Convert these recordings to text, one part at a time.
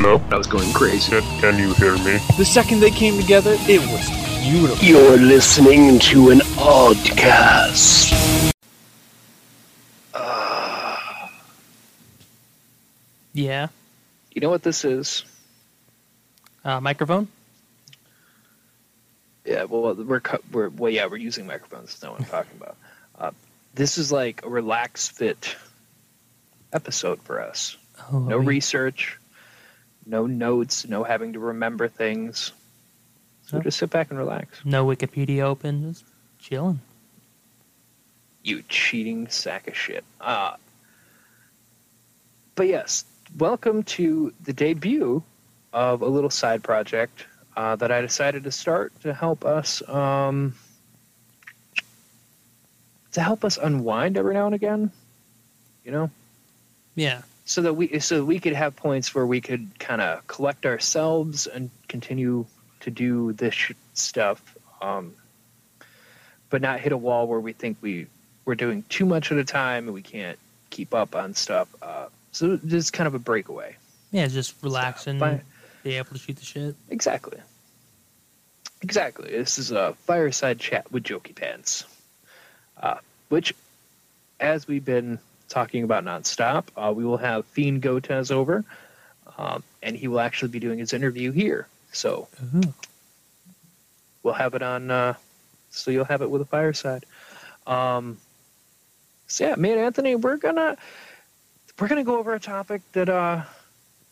No? I was going crazy. Can, can you hear me? The second they came together, it was beautiful. You're listening to an oddcast. Yeah. You know what this is? Uh, microphone? Yeah, well, we're cu- we're well, yeah, we're using microphones. That's not what I'm talking about. Uh, this is like a relax fit episode for us. Oh, No we- research, no notes, no having to remember things. So No. just sit back and relax. No Wikipedia open, just chilling. You cheating sack of shit. Uh, but yes, welcome to the debut of a little side project uh, that I decided to start to help us um, to help us unwind every now and again. You know, Yeah. So that we so that we could have points where we could kind of collect ourselves and continue to do this sh- stuff, um, but not hit a wall where we think we we're doing too much at a time and we can't keep up on stuff. Uh, so this is kind of a breakaway. Yeah, just relaxing, Fine. be able to shoot the shit. Exactly. Exactly. This is a fireside chat with Jokey Pants, uh, which, as we've been talking about nonstop, uh, we will have Fiend Gotez over, um, and he will actually be doing his interview here. So Ooh. we'll have it on. Uh, so you'll have it with a fireside. Um, so yeah, me and Anthony, we're gonna we're gonna go over a topic that uh,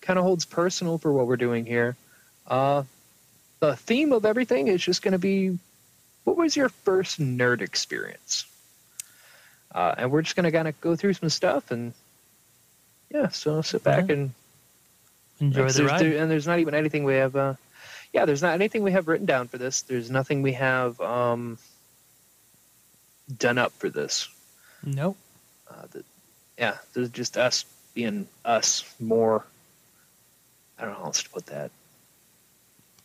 kind of holds personal for what we're doing here. Uh, the theme of everything is just gonna be, what was your first nerd experience? Uh, and we're just gonna kind of go through some stuff and yeah, so sit back and Enjoy the ride. there- and there's not even anything we have. Uh, yeah, there's not anything we have written down for this. There's nothing we have um, done up for this. Nope. Uh, the, yeah, there's just us being us more. I don't know how else to put that.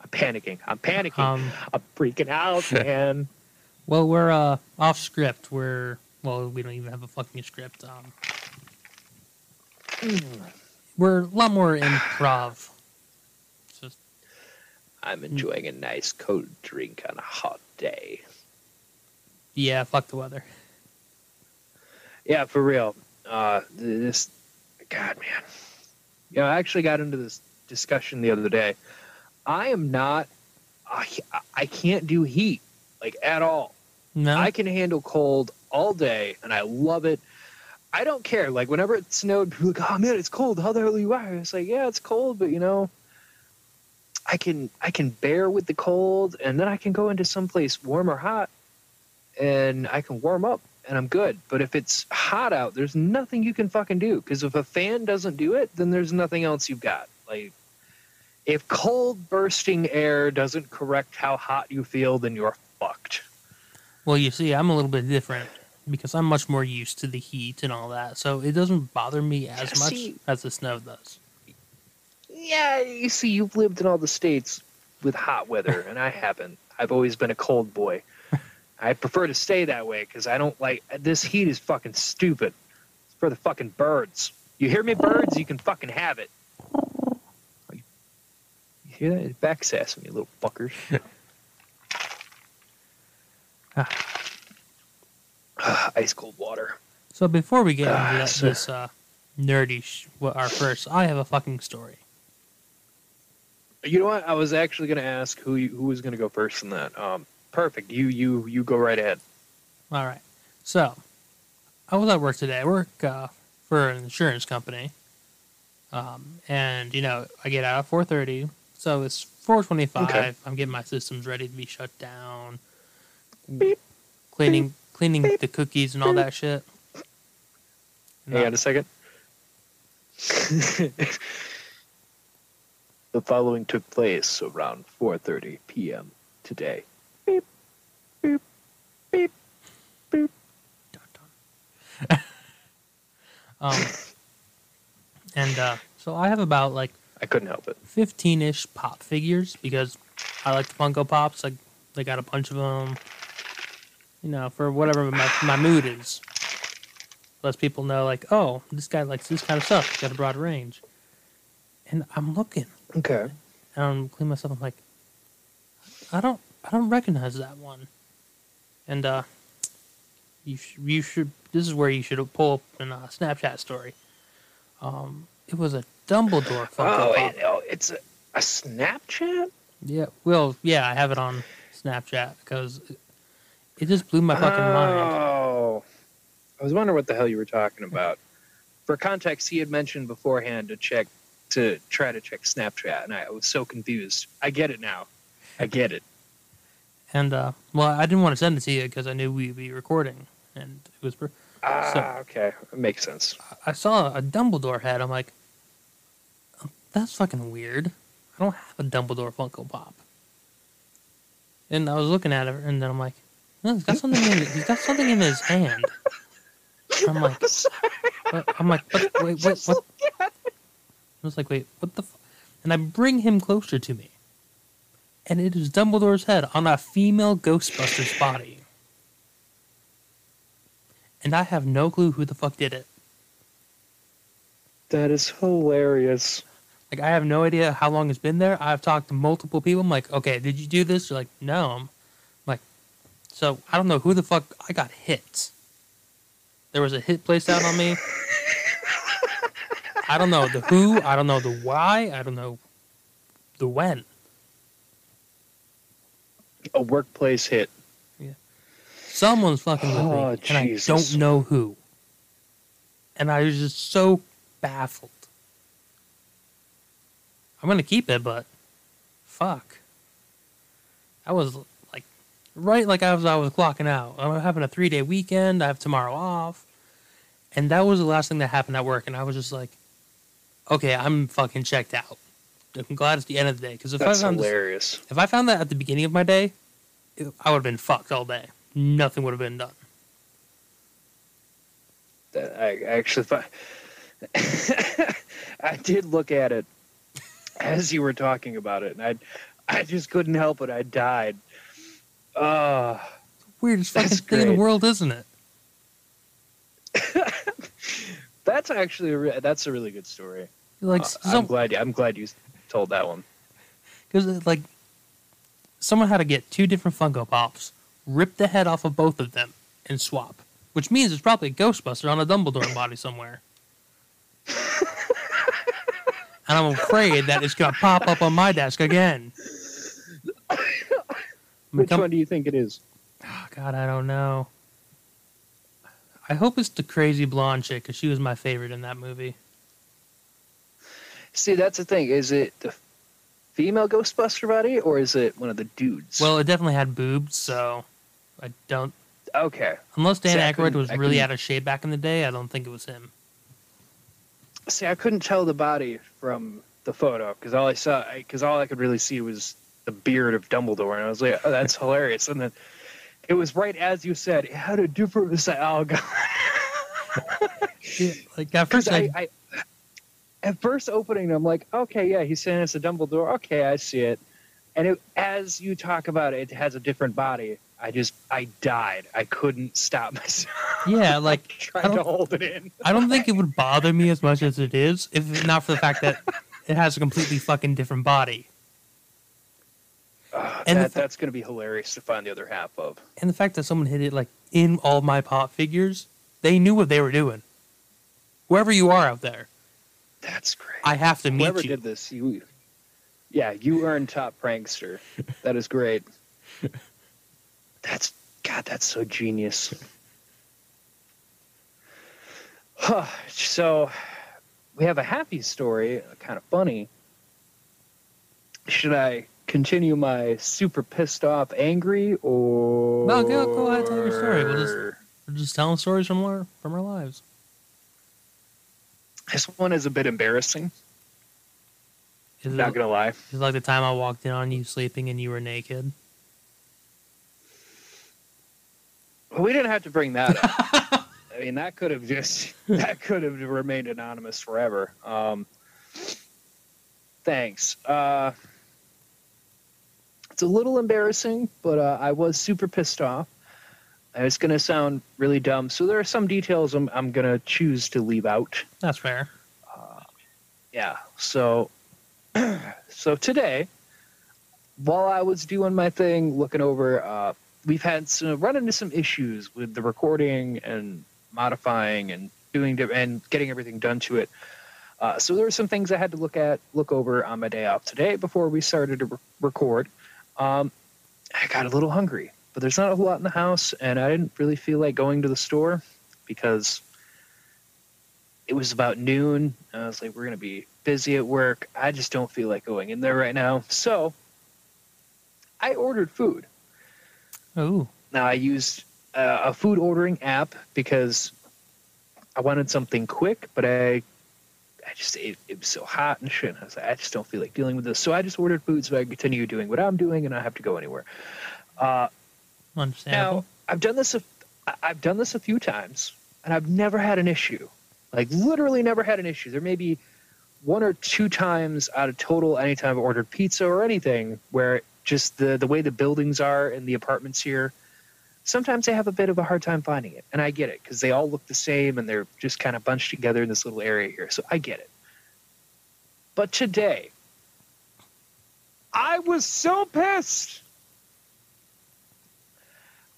I'm panicking. I'm panicking. Um, I'm freaking out, man. well, we're uh, off script. We're well, we don't even have a fucking script. Um, we're a lot more improv. Just I'm enjoying a nice cold drink on a hot day. yeah, fuck the weather. Yeah, for real. Uh, this, God, man. You know, I actually got into this discussion the other day. I am not. I, I can't do heat like at all. No, I can handle cold all day, and I love it. I don't care. Like whenever it snowed, people like, "Oh man, it's cold. How the hell are you are?" It's like, yeah, it's cold, but you know, I can I can bear with the cold, and then I can go into someplace warm or hot, and I can warm up, and I'm good. But if it's hot out, there's nothing you can fucking do because if a fan doesn't do it, then there's nothing else you've got. Like. If cold bursting air doesn't correct how hot you feel, then you're fucked. Well, you see, I'm a little bit different because I'm much more used to the heat and all that, so it doesn't bother me as Yeah, much see- as the snow does. Yeah, you see, you've lived in all the states with hot weather, and I haven't. I've always been a cold boy. I prefer to stay that way because I don't like this heat is fucking stupid. It's for the fucking birds. You hear me, birds? You can fucking have it. You hear that? Back sassing me, little fuckers. Ice cold water. So before we get into Ah, that, so- this uh, nerdy, sh- what our first, I have a fucking story. You know what? I was actually going to ask who you, who was going to go first in that. Um, perfect. You you you go right ahead. All right. So, I was at work today. I work uh, for an insurance company, um, and you know I get out at four thirty. So it's four twenty-five. Okay. I'm getting my systems ready to be shut down, Beep. cleaning cleaning the cookies and all that shit. And Hang on a second. the following took place around 4:30 p.m. today. Beep, beep, beep, beep. um, and uh, so I have about like I couldn't help it. 15-ish pop figures because I like the Funko Pops. Like they got a bunch of them. You know, for whatever my, my mood is. Lets people know, like, oh, this guy likes this kind of stuff. He's got a broad range. and I'm looking, Okay. and I'm cleaning myself. I'm like, I don't, I don't recognize that one. And uh, you, sh- you should. This is where you should pull up a Snapchat story. Um, it was a Dumbledore Oh, it, oh, it's a, a Snapchat. Yeah, well, yeah, I have it on Snapchat because it, just blew my fucking mind. Oh, I was wondering what the hell you were talking about. For context, he had mentioned beforehand to check to try to check Snapchat, and I was so confused. I get it now. I get it. And uh, well, I didn't want to send it to you because I knew we'd be recording, and it was. Ah, okay, it makes sense. I saw a Dumbledore hat. I'm like, "Oh, that's fucking weird. I don't have a Dumbledore Funko Pop. And I was looking at it, and then I'm like, no, he's got something in he's got something in his hand. I'm like, what- I'm like, what, wait, what, what? I was like, wait, what the? F-? And I bring him closer to me, and it is Dumbledore's head on a female Ghostbusters body. And I have no clue who the fuck did it. That is hilarious. Like I have no idea how long it's been there. I've talked to multiple people. I'm like, okay, did you do this? They're like, no. I'm so I don't know who the fuck I got hit. There was a hit placed out on me. I don't know the who. I don't know the why. I don't know the when. A workplace hit. Yeah. Someone's fucking with Oh, me, and I don't know who. And I was just so baffled. I'm gonna keep it, but fuck. I was right like I was I was clocking out. I'm having a three day weekend. I have tomorrow off, and that was the last thing that happened at work. And I was just like, okay, I'm fucking checked out. I'm glad it's the end of the day because if I That's found this, if I found that at the beginning of my day, it, I would have been fucked all day. Nothing would have been done. That I I actually thought. I did look at it as you were talking about it, and I, I just couldn't help it. I died. Uh, Weirdest fucking thing in the world, isn't it? that's actually a re- that's a really good story. Like Uh, some, I'm glad. I'm glad you told that one. because like someone had to get two different Funko Pops, rip the head off of both of them, and swap. Which means it's probably a Ghostbuster on a Dumbledore body somewhere. and I'm afraid that it's gonna pop up on my desk again. I'm Which come- one do you think it is? Oh, God, I don't know. I hope it's the crazy blonde chick because she was my favorite in that movie. See, that's the thing. Is it the female Ghostbuster body, or is it one of the dudes? Well, it definitely had boobs, so I don't. okay. Unless Dan See, Aykroyd was really out of shape back in the day, I don't think it was him. See, I couldn't tell the body from the photo because all I saw, because all I could really see was the beard of Dumbledore, and I was like, "Oh, that's hilarious." And then it was right as you said, it had a different. It was like, oh god. Yeah, like at first, I, I, I, at first opening, I'm like, okay, yeah, he's saying it's a Dumbledore. Okay, I see it. And it, as you talk about it, it has a different body. I just, I died. I couldn't stop myself. yeah, like trying to hold it in. I don't think it would bother me as much as it is if not for the fact that it has a completely fucking different body, Uh, And that, fa- that's going to be hilarious to find the other half of. and the fact that someone hit it like in all my pop figures, they knew what they were doing. Whoever you are out there, That's great. I have to meet Whoever you. did this, you, yeah, you earned top prankster. That is great. That's God. That's so genius. Huh, so, we have a happy story, kind of funny. Should I continue my super pissed off, angry, or No, go- go ahead, tell your story. We'll just- We're just telling stories from our from our lives. This one is a bit embarrassing. Is it, Not gonna lie. It's like the time I walked in on you sleeping and you were naked? Well, we didn't have to bring that up. I mean, that could have just that could have remained anonymous forever. Um, thanks. Uh, it's a little embarrassing, but uh, I was super pissed off. And It's going to sound really dumb, so there are some details I'm, I'm going to choose to leave out. That's fair. Yeah. So so today, while I was doing my thing, looking over, uh, we've had some run into some issues with the recording and modifying and doing and getting everything done to it. Uh, so there were some things I had to look at, look over on my day off today before we started to re- record. Um, I got a little hungry, but there's not a whole lot in the house, and I didn't really feel like going to the store because it was about noon. I was like, we're gonna be busy at work. I just don't feel like going in there right now. So I ordered food. Ooh. Now I used uh, a food ordering app because I wanted something quick, but I I just it, it was so hot and shit. I was like, I just don't feel like dealing with this. So I just ordered food so I can continue doing what I'm doing and not have to go anywhere. Uh, now I've done this. A, I- I've done this a few times, and I've never had an issue. Like literally, never had an issue. There may be one or two times out of total anytime I've ordered pizza or anything where just the the way the buildings are and the apartments here. Sometimes they have a bit of a hard time finding it, and I get it because they all look the same and they're just kind of bunched together in this little area here. So I get it. But today, I was so pissed.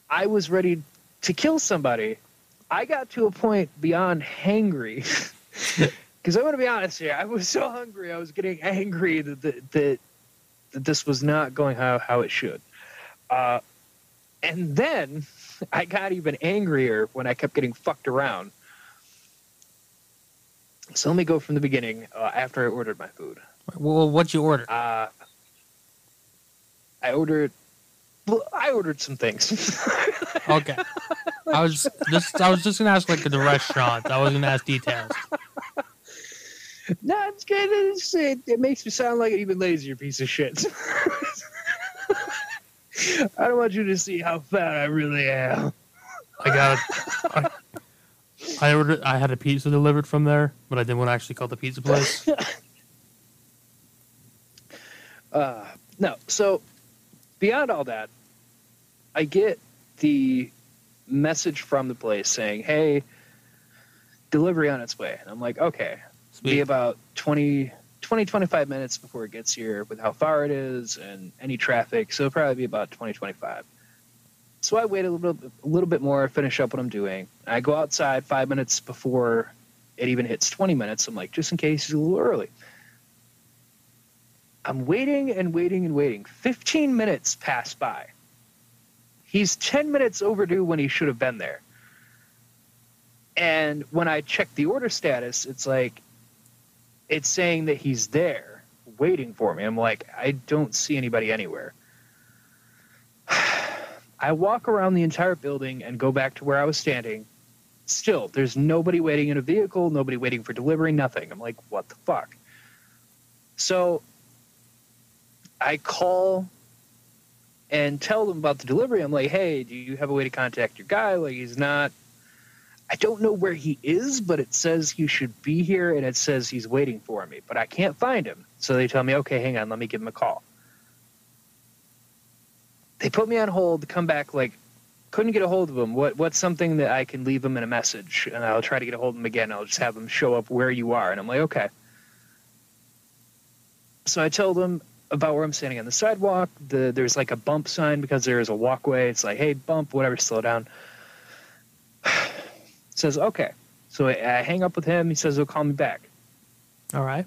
I was ready to kill somebody. I got to a point beyond hangry. Because I'm going to be honest here, I was so hungry, I was getting angry that, that, that, that this was not going how, how it should. Uh, and then I got even angrier when I kept getting fucked around. So let me go from the beginning uh, after I ordered my food. Well, what'd you order? Uh, I ordered. Well, I ordered some things. Okay. I was just I was just gonna ask like the restaurant. I was gonna ask details. no, it's good. It's, it, it makes me sound like an even lazier piece of shit. I don't want you to see how fat I really am. I got I, I ordered I had a pizza delivered from there, but I didn't want to actually call the pizza place. Uh, no, so beyond all that, I get the message from the place saying, "Hey, delivery on its way." And I'm like, "Okay." It's be about 20, 20, 25 minutes before it gets here with how far it is and any traffic. So it'll probably be about 20, 25. So I wait a little bit, a little bit more, finish up what I'm doing. I go outside five minutes before it even hits 20 minutes. I'm like, just in case it's a little early. I'm waiting and waiting and waiting. 15 minutes pass by. He's 10 minutes overdue when he should have been there. And when I check the order status, it's like, it's saying that he's there waiting for me. I'm like, I don't see anybody anywhere. I walk around the entire building and go back to where I was standing. Still, there's nobody waiting in a vehicle, nobody waiting for delivery, nothing. I'm like, what the fuck? So I call and tell them about the delivery. I'm like, hey, do you have a way to contact your guy? Like, he's not. I don't know where he is, but it says he should be here and it says he's waiting for me, but I can't find him. So they tell me, okay, hang on, let me give him a call. They put me on hold, come back like, couldn't get a hold of him. What what's something that I can leave him in a message and I'll try to get a hold of him again. I'll just have him show up where you are. And I'm like, okay. So I tell them about where I'm standing on the sidewalk. The there's like a bump sign because there is a walkway. It's like, hey, bump, whatever, slow down. Says, okay. So I, I hang up with him. He says he'll call me back. All right.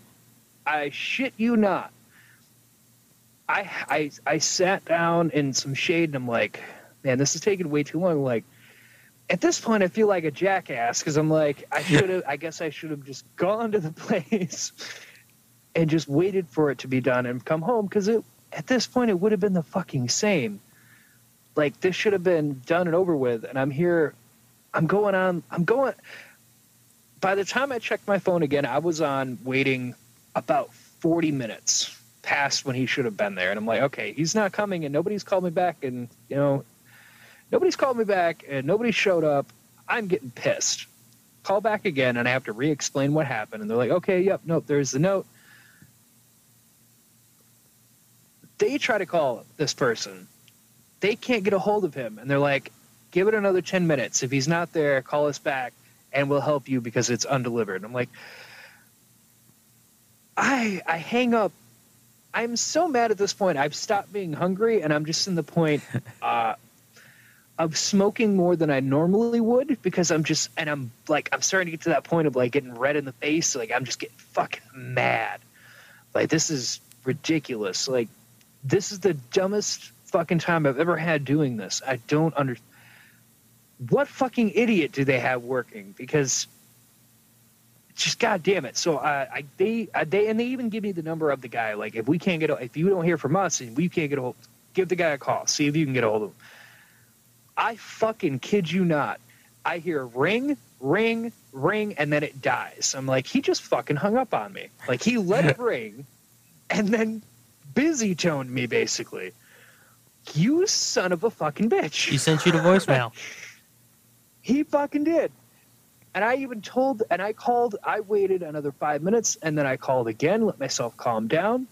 I shit you not. I I I sat down in some shade and I'm like, man, this is taking way too long. Like, at this point, I feel like a jackass because I'm like, I should have. I guess I should have just gone to the place and just waited for it to be done and come home because it at this point it would have been the fucking same. Like this should have been done and over with, and I'm here. I'm going on. I'm going. By the time I checked my phone again, I was on waiting about 40 minutes past when he should have been there. And I'm like, okay, he's not coming and nobody's called me back. And, you know, nobody's called me back and nobody showed up. I'm getting pissed. Call back again and I have to re explain what happened. And they're like, okay, yep, nope, there's the note. They try to call this person. They can't get a hold of him. And they're like, give it another 10 minutes. If he's not there, call us back and we'll help you because it's undelivered. I'm like, I I hang up I'm so mad at this point. I've stopped being hungry, and I'm just in the point uh, of smoking more than I normally would because I'm just, and I'm like, I'm starting to get to that point of like getting red in the face. Like I'm just getting fucking mad. Like this is ridiculous. Like this is the dumbest fucking time I've ever had doing this. I don't under. What fucking idiot do they have working? Because just god damn it. So uh, I they uh, they and they even give me the number of the guy. Like if we can't get a, if you don't hear from us and we can't get a hold, give the guy a call. See if you can get a hold of him. I fucking kid you not. I hear ring, ring, ring, and then it dies. I'm like, he just fucking hung up on me. Like he let it ring, and then busy toned me basically. You son of a fucking bitch. He sent you to voicemail. He fucking did. And I even told, and I called, I waited another five minutes, and then I called again, let myself calm down.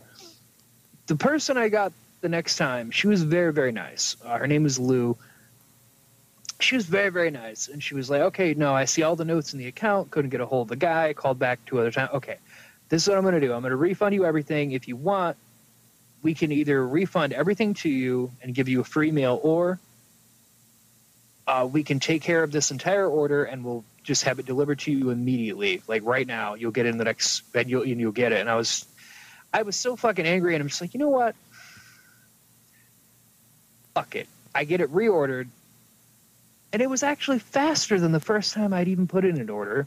The person I got the next time, she was very, very nice. Uh, her name is Lou. She was very, very nice. And she was like, okay, no, I see all the notes in the account, couldn't get a hold of the guy, called back two other times. Okay, this is what I'm going to do. I'm going to refund you everything. If you want, we can either refund everything to you and give you a free meal, or uh, we can take care of this entire order and we'll just have it delivered to you immediately. Like right now, you'll get in the next, and you'll and you'll get it. And I was, I was so fucking angry, and I'm just like, you know what? Fuck it. I get it reordered, and it was actually faster than the first time I'd even put in an order.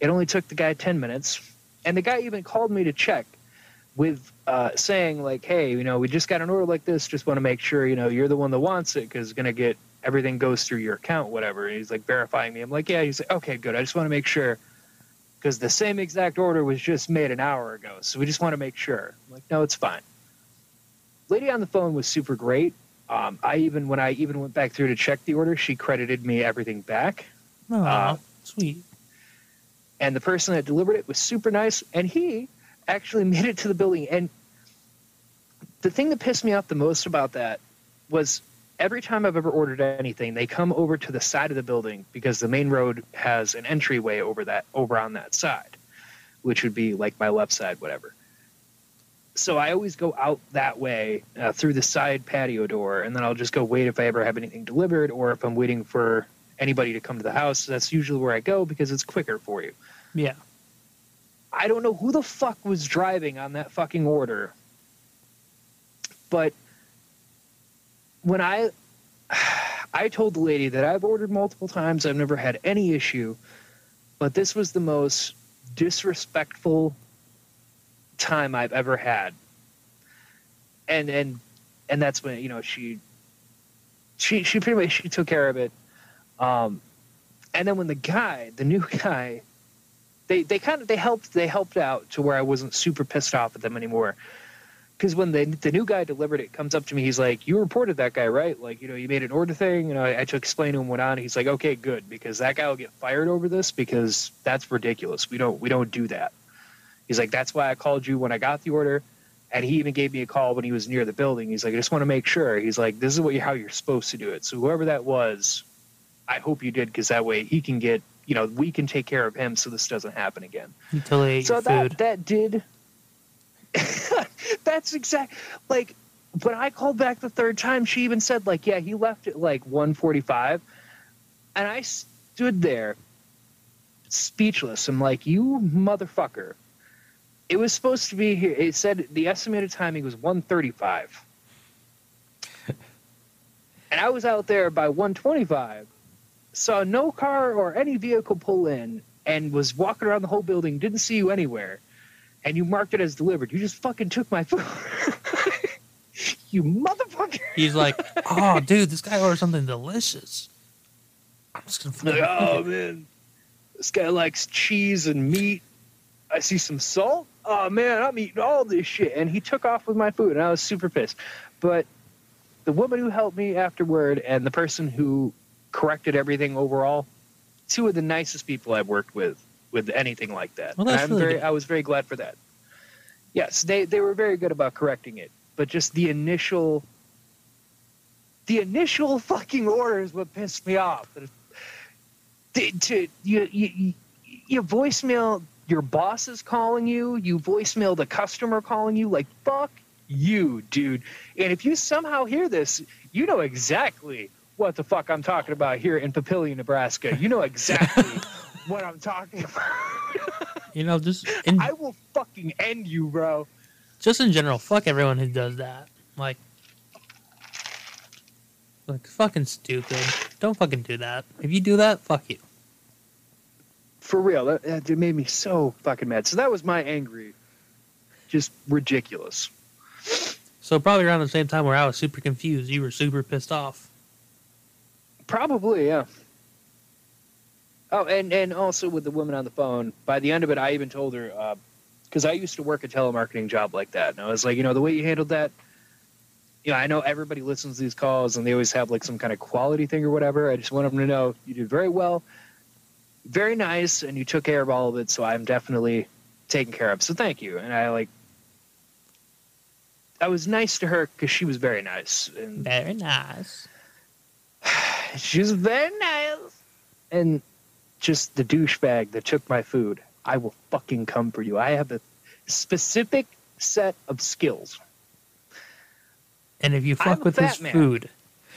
It only took the guy ten minutes, and the guy even called me to check with uh, saying like, hey, you know, we just got an order like this. Just want to make sure you know you're the one that wants it because it's gonna get everything goes through your account, whatever. And he's like verifying me. I'm like, yeah. He's like, okay, good. I just want to make sure because the same exact order was just made an hour ago. So we just want to make sure. I'm like, no, it's fine. Lady on the phone was super great. Um, I even when I even went back through to check the order, she credited me everything back. Oh, Uh, sweet. And the person that delivered it was super nice, and he actually made it to the building. And the thing that pissed me off the most about that was every time I've ever ordered anything, they come over to the side of the building because the main road has an entryway over that over on that side, which would be like my left side, whatever. So I always go out that way uh, through the side patio door, and then I'll just go wait if I ever have anything delivered, or if I'm waiting for anybody to come to the house. That's usually where I go because it's quicker for you. Yeah. I don't know who the fuck was driving on that fucking order, but when I I told the lady that I've ordered multiple times, I've never had any issue, but this was the most disrespectful time I've ever had. And and and that's when you know she she she pretty much she took care of it. Um, and then when the guy, the new guy, they they kind of they helped they helped out to where I wasn't super pissed off at them anymore because when the the new guy delivered it, comes up to me, he's like, "You reported that guy, right? Like, you know, you made an order thing." You know, I, I had to explain to him what on. He's like, "Okay, good, because that guy will get fired over this because that's ridiculous. We don't we don't do that." He's like, "That's why I called you when I got the order." And he even gave me a call when he was near the building. He's like, "I just want to make sure." He's like, "This is what you how you're supposed to do it." So whoever that was, I hope you did because that way he can get, you know, we can take care of him so this doesn't happen again You totally ate so that food. that did that's exact like when i called back the third time she even said like yeah he left at like 145 and i stood there speechless. I'm like you motherfucker. It was supposed to be here it said the estimated timing was 135 and i was out there by 125 saw no car or any vehicle pull in and was walking around the whole building didn't see you anywhere and you marked it as delivered. You just fucking took my food you motherfucker. He's like, oh, dude, this guy ordered something delicious. I'm just gonna like, oh man. This guy likes cheese and meat. I see some salt. Oh man i'm eating all this shit. And he took off with my food and i was super pissed. But the woman who helped me afterward and the person who corrected everything overall two of the nicest people i've worked with with anything like that Well, i'm really very good. i was very glad for that yes they they were very good about correcting it but just the initial the initial fucking order is what pissed me off to, to you, you, you voicemail your boss is calling you you voicemail the customer calling you like fuck you, dude. And if you somehow hear this, you know exactly what the fuck I'm talking about here in Papillion, Nebraska. You know exactly what I'm talking about. You know, just in I will fucking end you, bro. just in general, fuck everyone who does that. Like, like fucking stupid. Don't fucking do that. If you do that, fuck you. For real, that, that made me so fucking mad. So that was my angry, just ridiculous. So probably around the same time where I was super confused, you were super pissed off. Probably, yeah. Oh, and and also with the woman on the phone. By the end of it, I even told her uh, because I used to work a telemarketing job like that, and I was like, you know, the way you handled that. You know, I know everybody listens to these calls, and they always have like some kind of quality thing or whatever. I just want them to know you did very well, very nice, and you took care of all of it. So I'm definitely taken care of. So thank you. And I like, I was nice to her because she was very nice, and Very nice. she was very nice. And just the douchebag that took my food. I will fucking come for you. I have a specific set of skills. And if you fuck with fat his man. food,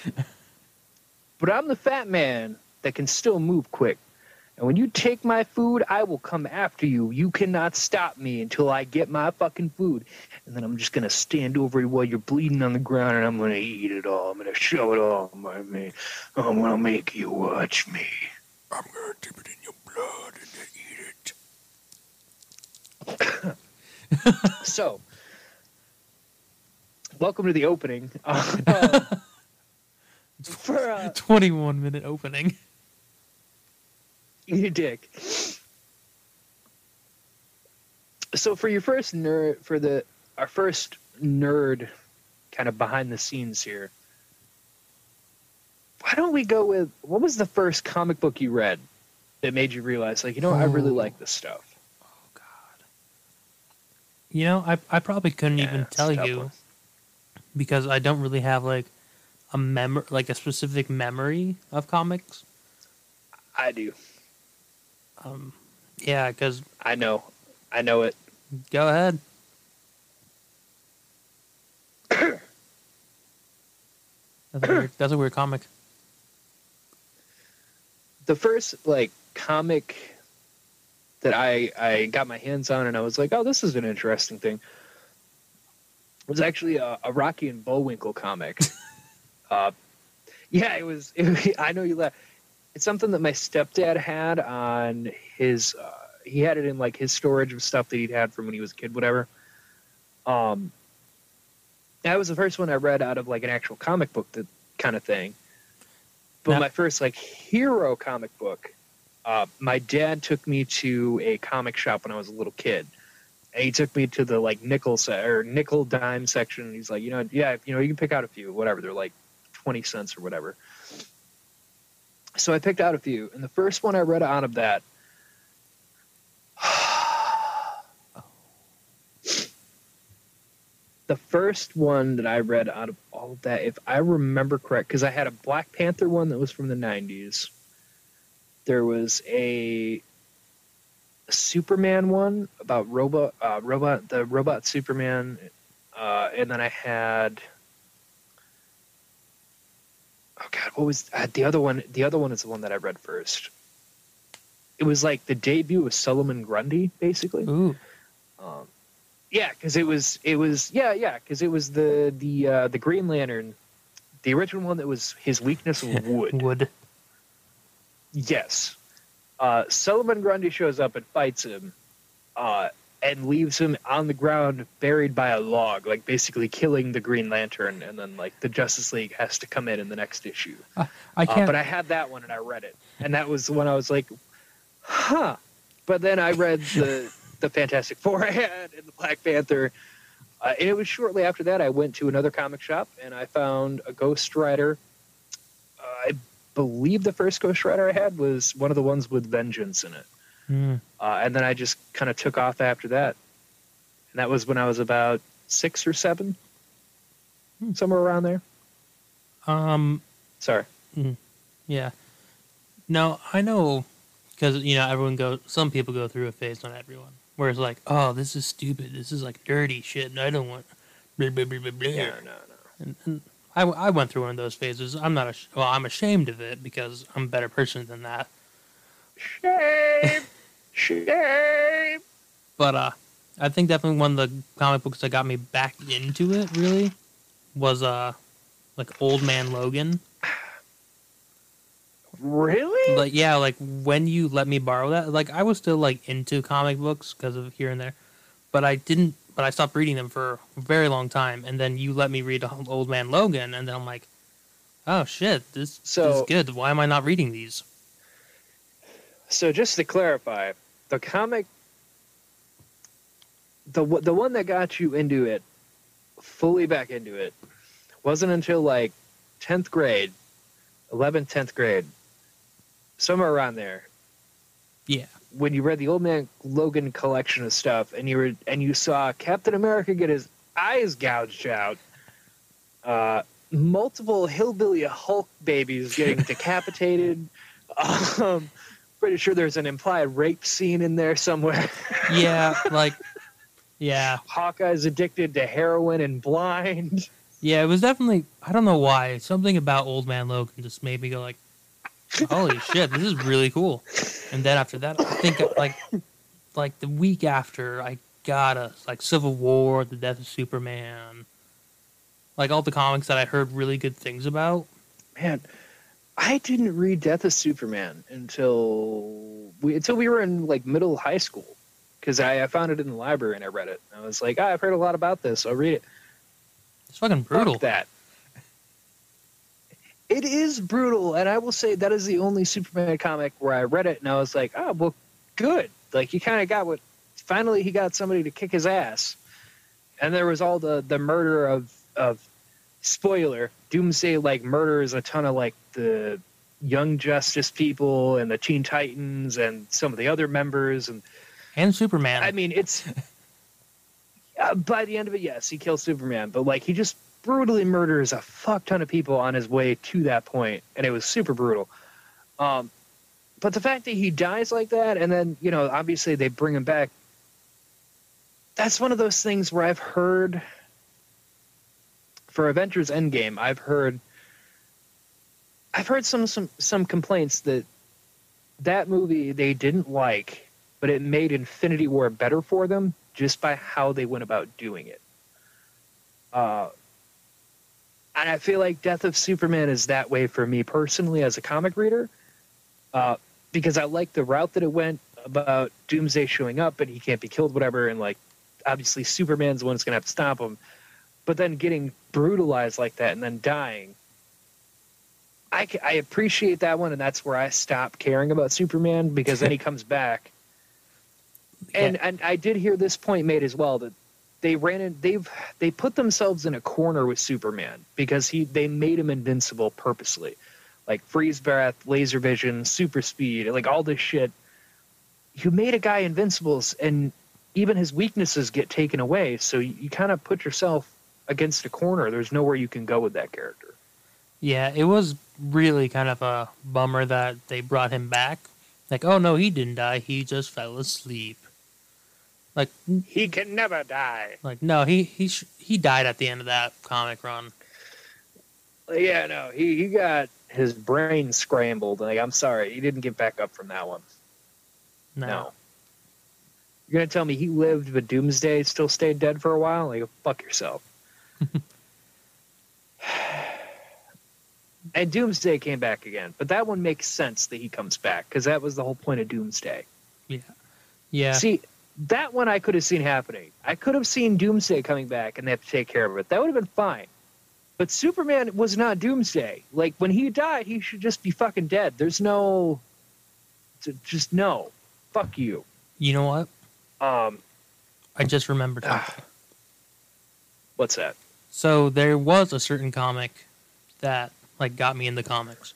But I'm the fat man that can still move quick. And when you take my food, I will come after you. You cannot stop me until I get my fucking food. And then I'm just going to stand over you while you're bleeding on the ground and I'm going to eat it all. I'm going to show it all, my man. I'm going to make you watch me. I'm going to dip it in your blood and then eat it. so, welcome to the opening. Uh, for uh, 21 minute opening. eat a dick. So for your first nerd, for the our first nerd, kind of behind the scenes here. Why don't we go with what was the first comic book you read that made you realize, like, you know, I really Oh. like this stuff. Oh God. You know, I I probably couldn't Yeah, even tell you one. because I don't really have like a mem like a specific memory of comics. I do. Um, yeah, because I know. I know it. go ahead. that's, a weird, that's a weird comic. The first like comic that I I got my hands on and I was like, oh, this is an interesting thing. Was actually a, a Rocky and Bullwinkle comic. uh, yeah, it was. It, I know you laugh. It's something that my stepdad had on his. Uh, he had it in like his storage of stuff that he'd had from when he was a kid, whatever. Um, that was the first one I read out of like an actual comic book, that kind of thing. But Now- my first like hero comic book, uh, my dad took me to a comic shop when I was a little kid. And he took me to the like nickel se- or nickel dime section. And he's like, you know, yeah, you know, you can pick out a few, whatever. They're like twenty cents or whatever. So I picked out a few, and the first one I read out of that. The first one that I read out of all of that, if I remember correct, because I had a Black Panther one that was from the '90s. There was a Superman one about robot, uh, robot, the robot Superman, uh, and then I had. Oh God, what was uh, the other one? The other one is the one that I read first. It was like the debut of Solomon Grundy, basically. Ooh, Um, yeah, because it was it was yeah yeah because it was the the uh, the Green Lantern, the original one that was his weakness was wood. wood. Yes. Uh, Solomon Grundy shows up and fights him, uh, and leaves him on the ground buried by a log, like basically killing the Green Lantern, and then like the Justice League has to come in in the next issue. I Uh, can't. but I had that one and I read it, and that was when I was like, "Huh." But then I read the the Fantastic Four I had and the Black Panther, uh, and it was shortly after that I went to another comic shop and I found a Ghost Rider. Uh, I believe the first Ghost Rider I had was one of the ones with Vengeance in it, Hmm. uh, and then I just kind of took off after that, and that was when I was about six or seven, Hmm. somewhere around there. Um. Sorry. Yeah. No, I know because you know everyone goes. Some people go through a phase, not everyone, where it's like, "Oh, this is stupid. This is like dirty shit, and I don't want blah, blah, blah, blah, blah. Yeah, no, no. And, and I, I went through one of those phases. I'm not ash- well. I'm ashamed of it because I'm a better person than that. Shame, shame. But uh, I think definitely one of the comic books that got me back into it really was uh, like Old Man Logan. Really? Like yeah, like when you let me borrow that, like I was still like into comic books because of here and there, but I didn't. But I stopped reading them for a very long time, and then you let me read Old Man Logan, and then I'm like, oh shit, this, this is good. Why am I not reading these? So just to clarify, the comic, the the one that got you into it, fully back into it, wasn't until like tenth grade, 11th, 10th grade, somewhere around there, Yeah, when you read the Old Man Logan collection of stuff, and you were and you saw Captain America get his eyes gouged out, uh, multiple hillbilly Hulk babies getting decapitated. Um, pretty sure there's an implied rape scene in there somewhere. yeah, like yeah, Hawkeye's addicted to heroin and blind. yeah. It was definitely I don't know why something about Old Man Logan just made me go like, holy shit, this is really cool. And then after that, I think like like the week after, I got a like Civil War, The Death of Superman, like all the comics that I heard really good things about. Man, I didn't read Death of Superman until we until we were in like middle high school because I, I found it in the library and I read it. I was like, oh, I've heard a lot about this. I'll read it. It's fucking brutal. Fuck that. It is brutal, and I will say that is the only Superman comic where I read it and I was like, oh well, good. Like he kind of got what. Finally, he got somebody to kick his ass, and there was all the the murder of of spoiler Doomsday like murders a ton of like the Young Justice people and the Teen Titans and some of the other members and And Superman. I mean, it's uh, by the end of it, yes, he kills Superman, but like he just brutally murders a fuck ton of people on his way to that point, and it was super brutal. Um, but the fact that he dies like that, and then you know, obviously they bring him back. That's one of those things where I've heard for Avengers Endgame, I've heard I've heard some some some complaints that that movie they didn't like, but it made Infinity War better for them just by how they went about doing it. Uh, and I feel like Death of Superman is that way for me personally as a comic reader, uh, because I like the route that it went about Doomsday showing up and he can't be killed, whatever, and like obviously Superman's the one that's gonna have to stop him, but then getting brutalized like that and then dying. I, I appreciate that one, and that's where I stop caring about Superman because then he comes back. And and I did hear this point made as well that they ran in they've they put themselves in a corner with Superman because he they made him invincible purposely. Like freeze breath, laser vision, super speed, like all this shit. You made a guy invincible and even his weaknesses get taken away, so you, you kind of put yourself against a corner. There's nowhere you can go with that character. Yeah, it was really kind of a bummer that they brought him back. Like, oh no, he didn't die. He just fell asleep. Like, He can never die. like no, he he sh- he died at the end of that comic run. Yeah, no, he, he got his brain scrambled. Like, I'm sorry, he didn't get back up from that one. No. No. You're gonna tell me he lived, but Doomsday still stayed dead for a while? Like, fuck yourself. and Doomsday came back again, but that one makes sense that he comes back because that was the whole point of Doomsday. Yeah. Yeah. See, that one I could have seen happening. I could have seen Doomsday coming back and they have to take care of it. That would have been fine. But Superman was not Doomsday. Like when he died, he should just be fucking dead. There's no, just no, fuck you. You know what? Um, I just remembered ah, what's that? So there was a certain comic that like got me into comics.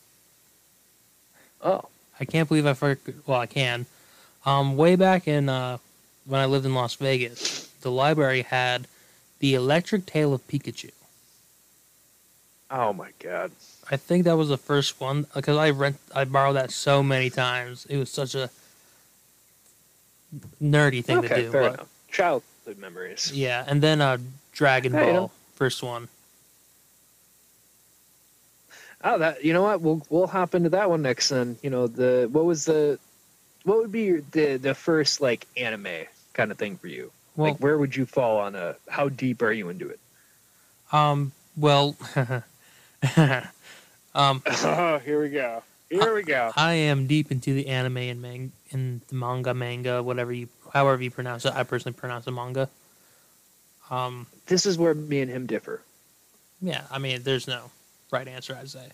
Oh, I can't believe I forgot. Well, I can. Um, way back in uh, when I lived in Las Vegas, the library had the Electric Tale of Pikachu. oh my god. I think that was the first one because I rent I borrowed that so many times. It was such a nerdy thing to do. fair but- enough. Childhood memories. Yeah, and then uh, Dragon you Ball, know. first one. Oh, that you know what? We'll we'll hop into that one next. Then you know the what was the what would be your, the the first like anime kind of thing for you? Well, like where would you fall on a how deep are you into it? um, well, um, Oh, here we go. Here we go. I am deep into the anime and man and the manga, manga, whatever you, however you pronounce it. I personally pronounce it manga. Um, This is where me and him differ. yeah, I mean, there's no right answer, I'd say.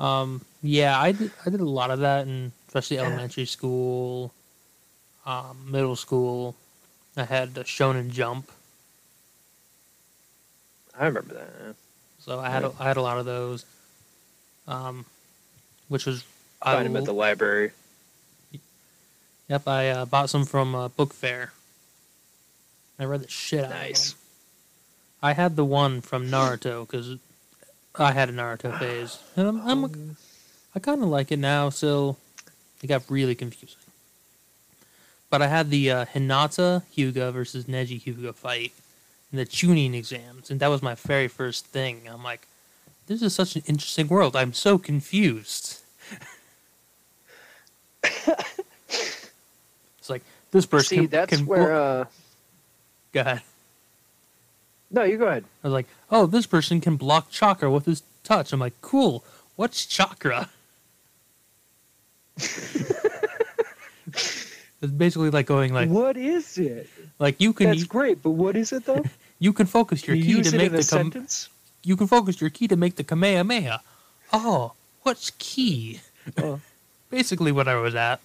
Um, yeah, I did, I did a lot of that, in especially elementary school, um, middle school. I had the Shonen Jump, I remember that. so I had a, I had a lot of those. Um, which was I Find him at the library. Yep, I uh, bought some from uh, Book Fair. I read the shit out Nice. of them. I had the one from Naruto because I had a Naruto phase, and I'm, I'm I kind of like it now. So it got really confusing. But I had the uh, Hinata Hyuga versus Neji Hyuga fight in the Chunin exams, and that was my very first thing. I'm like, this is such an interesting world. I'm so confused. it's like this person See, can, that's can where. blo- Uh, Go ahead. no, you go ahead. I was like, oh, this person can block chakra with his touch. I'm like, cool. What's chakra? it's basically like going like what is it? like you can That's great, but what is it though? you can focus your Can ki you use to make the com- sentence? you can focus your ki to make the kamehameha. Oh, what's ki? Oh. Basically, what I was at.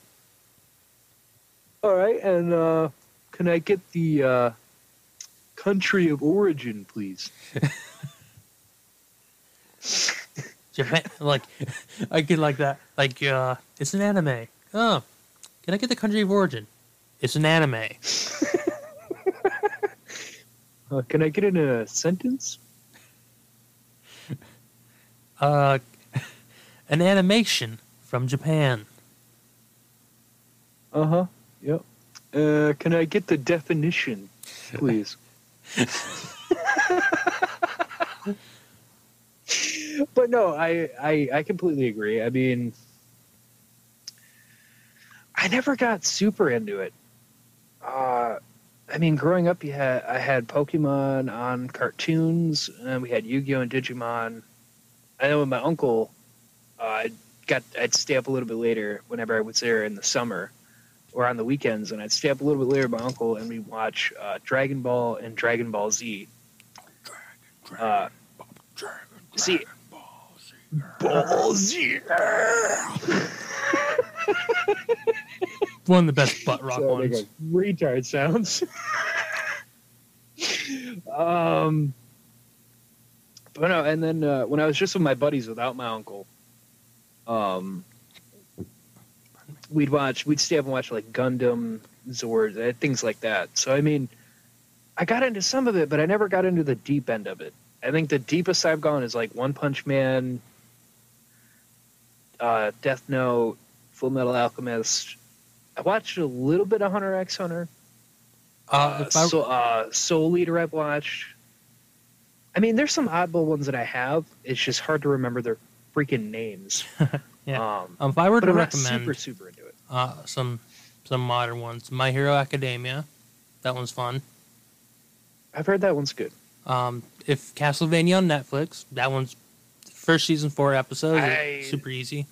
All right, and uh, can I get the uh, country of origin, please? Japan, like I get like that. Like uh, it's an anime. Oh, can I get the country of origin? It's an anime. Uh, can I get it in a sentence? Uh, an animation from Japan. Uh huh. Yep. Uh, can I get the definition, please? but no, I, I I completely agree. I mean, I never got super into it. Uh, I mean, growing up, you had I had Pokemon on cartoons, and we had Yu-Gi-Oh and Digimon. I know with my uncle, uh, I got I'd stay up a little bit later whenever I was there in the summer or on the weekends, and I'd stay up a little bit later with my uncle, and we'd watch uh, Dragon Ball and Dragon Ball Z. Uh, see, Ball Z. One of the best butt rock So ones. retard sounds. um, but no, and then uh, when I was just with my buddies without my uncle, um, we'd watch, we'd stay up and watch like Gundam, Zord, uh, things like that. So I mean, I got into some of it, but I never got into the deep end of it. I think the deepest I've gone is like One Punch Man, uh, Death Note, Full Metal Alchemist. I watched a little bit of Hunter X Hunter. Uh, Uh, I, so, uh, Soul Eater I've watched. I mean, there's some oddball ones that I have. It's just hard to remember their freaking names. Yeah. Um, um, if I were to I'm recommend super super into it. uh, some some modern ones, My Hero Academia, that one's fun. I've heard that one's good. Um, if Castlevania on Netflix, that one's first season four episodes, I- super easy.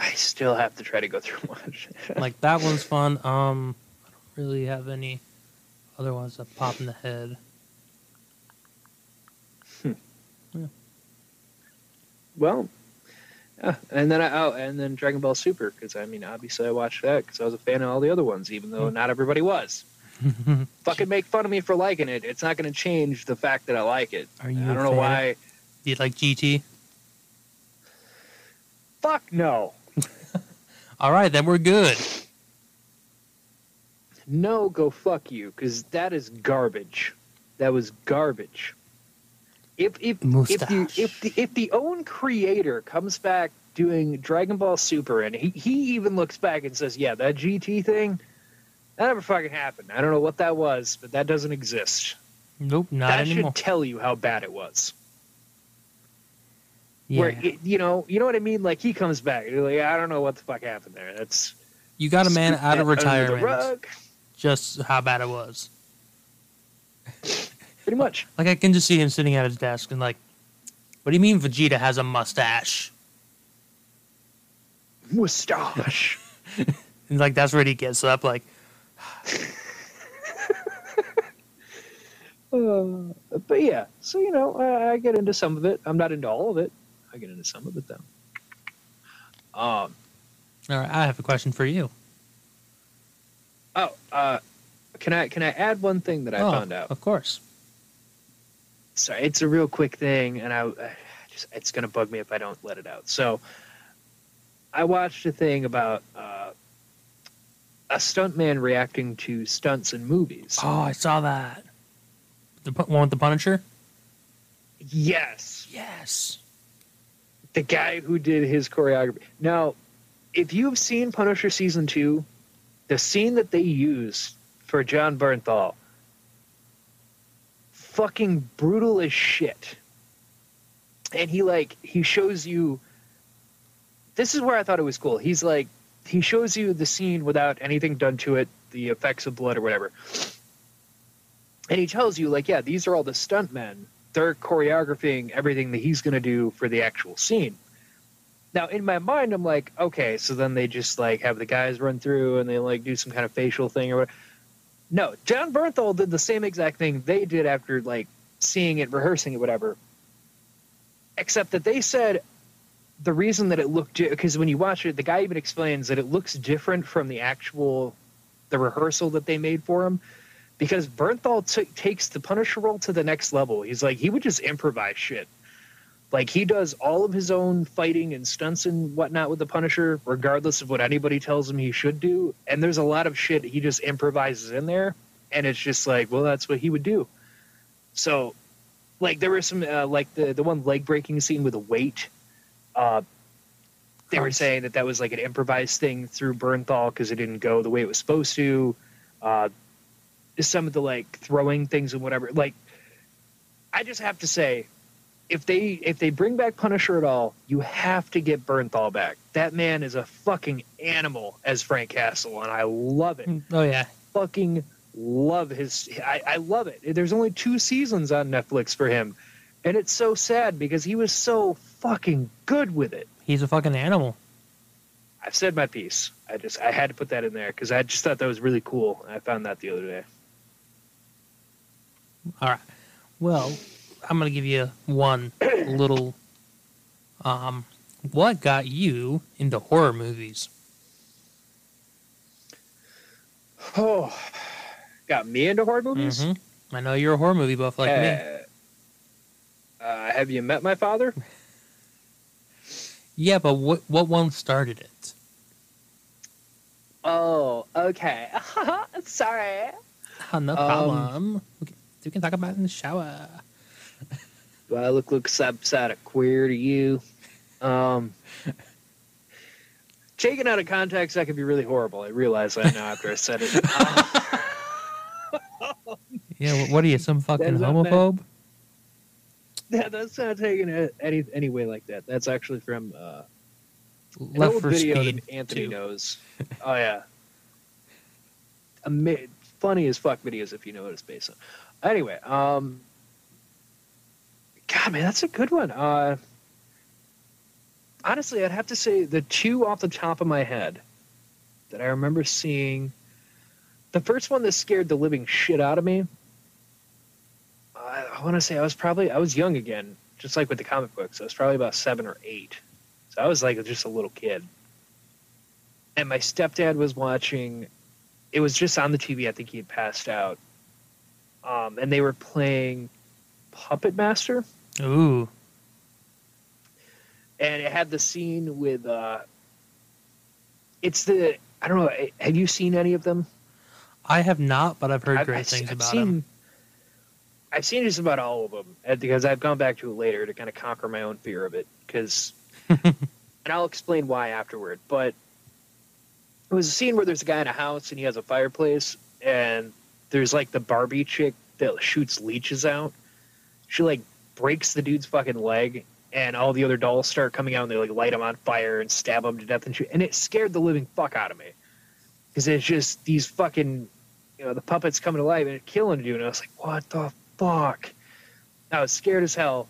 I still have to try to go through it. Like that one's fun. Um, I don't really have any other ones that pop in the head. Hmm. Yeah. well, yeah. and then I oh, and then Dragon Ball Super because I mean obviously I watched that because I was a fan of all the other ones, even though not everybody was. Fucking make fun of me for liking it. It's not going to change the fact that I like it. Are you? I don't know fan? why. Do you like GT? Fuck no. All right, then we're good. No, go fuck you, because that is garbage. That was garbage. If if if the if the if the own creator comes back doing Dragon Ball Super and he, he even looks back and says, "Yeah, that GT thing, that never fucking happened. I don't know what that was, but that doesn't exist." Nope, not that anymore. That should tell you how bad it was. Yeah, Where y- you know, you know what I mean? Like he comes back, you're like, I don't know what the fuck happened there. That's you got a man out of retirement. Just how bad it was. Pretty much. Like I can just see him sitting at his desk and like, what do you mean Vegeta has a mustache? Mustache. And like that's where he gets up. Like, Uh, but yeah, so you know, I, I get into some of it. I'm not into all of it. I get into some of it though. Um. all right, I have a question for you. Oh. Uh. Can I can I add one thing that I oh, found out? Of course. Sorry, it's a real quick thing, and I, I just it's gonna bug me if I don't let it out. So, I watched a thing about uh, a stuntman reacting to stunts in movies. Oh, I saw that. The one with the Punisher. Yes, Yes. The guy who did his choreography. Now, if you've seen Punisher season two, the scene that they use for Jon Bernthal, fucking brutal as shit. And he like he shows you. This is where I thought it was cool. He's like he shows you the scene without anything done to it, the effects of blood or whatever. And he tells you like, yeah, these are all the stuntmen they're choreographing everything that he's going to do for the actual scene. Now, in my mind, I'm like, okay, so then they just like have the guys run through and they like do some kind of facial thing or whatever. No, Jon Bernthal did the same exact thing they did after like seeing it, rehearsing it, whatever. Except that they said the reason that it looked because when you watch it, the guy even explains that it looks different from the actual the rehearsal that they made for him because Bernthal t- takes the Punisher role to the next level. He's like he would just improvise shit. Like he does all of his own fighting and stunts and whatnot with the Punisher, regardless of what anybody tells him he should do. And there's a lot of shit he just improvises in there, and it's just like, well, that's what he would do. So, like there were some uh, like the the one leg breaking scene with a weight. Uh, they were saying that that was like an improvised thing through Bernthal because it didn't go the way it was supposed to. Uh, some of the like throwing things and whatever. Like, I just have to say, if they if they bring back Punisher at all, you have to get Bernthal back. That man is a fucking animal as Frank Castle, and I love it. Mm, oh yeah. Fucking love his. I, I love it. There's only two seasons on Netflix for him, and it's so sad because he was so fucking good with it. He's a fucking animal. I've said my piece. I just I had to put that in there because I just thought that was really cool. I found that the other day. All right. Well, I'm gonna give you one little. Um, what got you into horror movies? Oh, got me into horror movies. Mhm. I know you're a horror movie buff like me. Uh, uh, have you met my father? Yeah, but what what one started it? Oh, okay. Sorry. Oh, no Um, problem. can, we can talk about it in the shower. Do I look look upside of queer to you? Um, taken out of context, that could be really horrible. I realize that now after I said it. Um, Yeah, what are you, some fucking is not homophobe? yeah, that's not taken it any any way like that. That's actually from uh, an old for video Speed. that Anthony 2. knows. Oh yeah, Ama- funny as fuck videos if you know what it's based on. Anyway, um, God, man, that's a good one. Uh, honestly, I'd have to say the two off the top of my head that I remember seeing. The first one that scared the living shit out of me. I, I want to say I was probably I was young again, just like with the comic books. I was probably about seven or eight, so I was like just a little kid. And my stepdad was watching. It was just on the TV. I think he had passed out. Um, and they were playing Puppet Master, Ooh. and it had the scene with. Uh, it's the I don't know. Have you seen any of them? I have not, but I've heard I've- great I've- things I've about seen, him. I've seen just about all of them because I've gone back to it later to kind of conquer my own fear of it. Because, and I'll explain why afterward. But it was a scene where there's a guy in a house and he has a fireplace, and there's like the Barbie chick that shoots leeches out. She like breaks the dude's fucking leg, and all the other dolls start coming out and they like light him on fire and stab him to death and shoot. And it scared the living fuck out of me because it's just these fucking you know the puppets coming to life and killing dude. And I was like, what the fuck? I was scared as hell.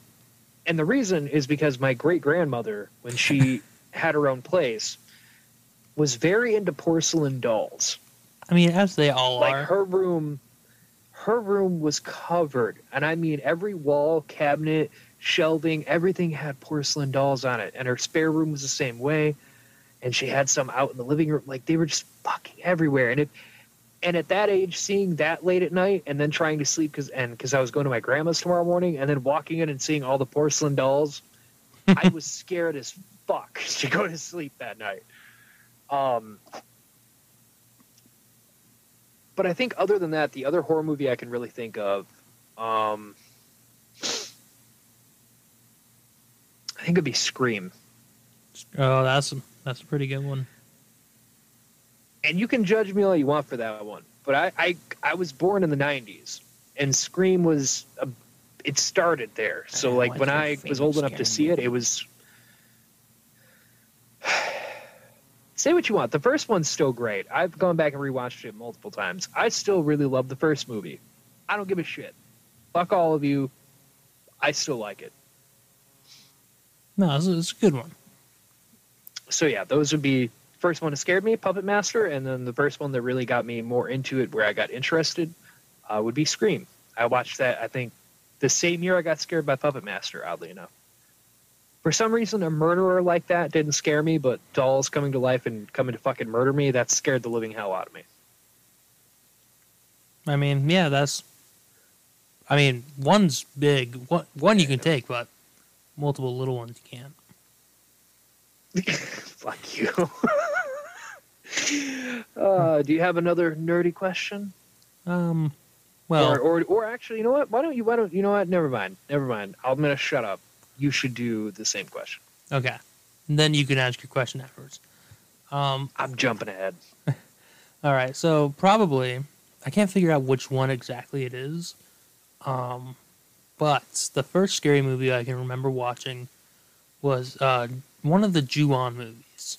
And the reason is because my great grandmother, when she had her own place, was very into porcelain dolls. I mean, as they all are Like are. her room, her room was covered, and I mean every wall, cabinet, shelving, everything had porcelain dolls on it. And her spare room was the same way. And she had some out in the living room. Like they were just fucking everywhere. And it, and at that age, seeing that late at night, and then trying to sleep because and because I was going to my grandma's tomorrow morning, and then walking in and seeing all the porcelain dolls, I was scared as fuck to go to sleep that night. Um, but I think other than that, the other horror movie I can really think of, um, I think it'd be Scream. Oh, that's a, that's a pretty good one. and you can judge me all you want for that one, but I I, I was born in the '90s, and Scream was a, it started there. So like when I was old enough to see it, it was. Say what you want. The first one's still great. I've gone back and rewatched it multiple times. I still really love the first movie. I don't give a shit. Fuck all of you. I still like it. No, it's, it's a good one. so yeah, those would be first one that scared me, Puppet Master, and then the first one that really got me more into it, where I got interested, uh, would be Scream. I watched that. I think the same year I got scared by Puppet Master. Oddly enough, for some reason, a murderer like that didn't scare me, but dolls coming to life and coming to fucking murder me that scared the living hell out of me. I mean, yeah, that's. I mean, one's big. One, one you can take, but multiple little ones you can't. Fuck you. uh, do you have another nerdy question? Um, well, or, or or actually, you know what? Why don't you? Why don't you know what? Never mind. Never mind. I'm gonna shut up. You should do the same question. okay. And then you can ask your question afterwards. Um, I'm jumping ahead. all right. So probably, I can't figure out which one exactly it is. Um, but the first scary movie I can remember watching was uh, one of the Ju-on movies.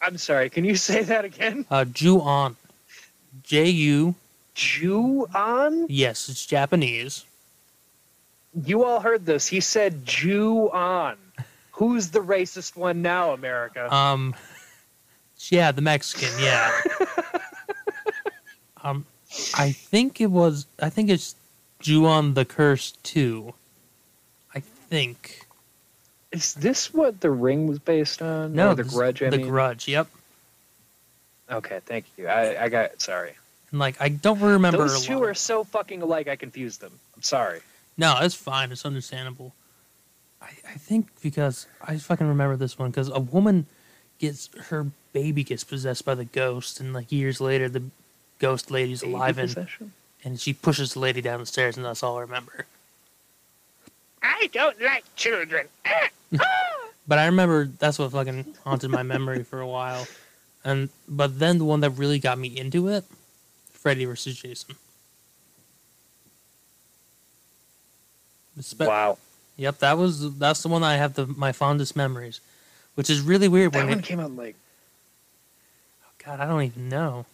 I'm sorry. Can you say that again? Uh, Ju-on. J U. Jew on? Yes, it's Japanese. You all heard this. He said Jew on. Who's the racist one now, America? Um, yeah, the Mexican. Yeah. um, I think it was. I think it's Ju-on the Curse Two. I think. Is this what The Ring was based on? No, Or The Grudge. I the mean. Grudge. Yep. Okay, thank you. I, I got sorry. And like, I don't remember. Those two are so fucking alike. I confused them. I'm sorry. No, it's fine. It's understandable. I, I think because I fucking remember this one because a woman gets her baby gets possessed by the ghost, and like years later, the ghost lady's alive and and she pushes the lady down the stairs, and that's all I remember. I don't like children. But I remember that's what fucking haunted my memory for a while. And but then the one that really got me into it, Freddy versus Jason. Spe- wow. Yep, that was that's the one I have the my fondest memories, which is really weird That when one it, came out like Oh God, I don't even know.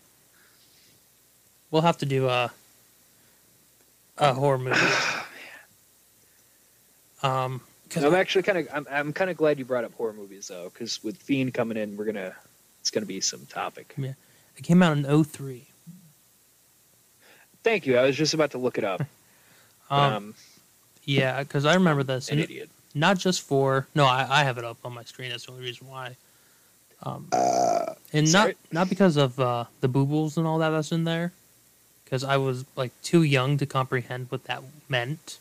We'll have to do a a horror movie. um, 'cause I'm actually kind of I'm, I'm kind of glad you brought up horror movies though, because with Fiend coming in, we're gonna it's gonna be some topic. Yeah, it came out in 03. Thank you. I was just about to look it up. Um, Um, yeah, because I remember this. an and idiot. not just for no, I, I have it up on my screen. That's the only reason why. Um, and not sorry. not because of uh, the boobles and all that that's in there, because I was like too young to comprehend what that meant.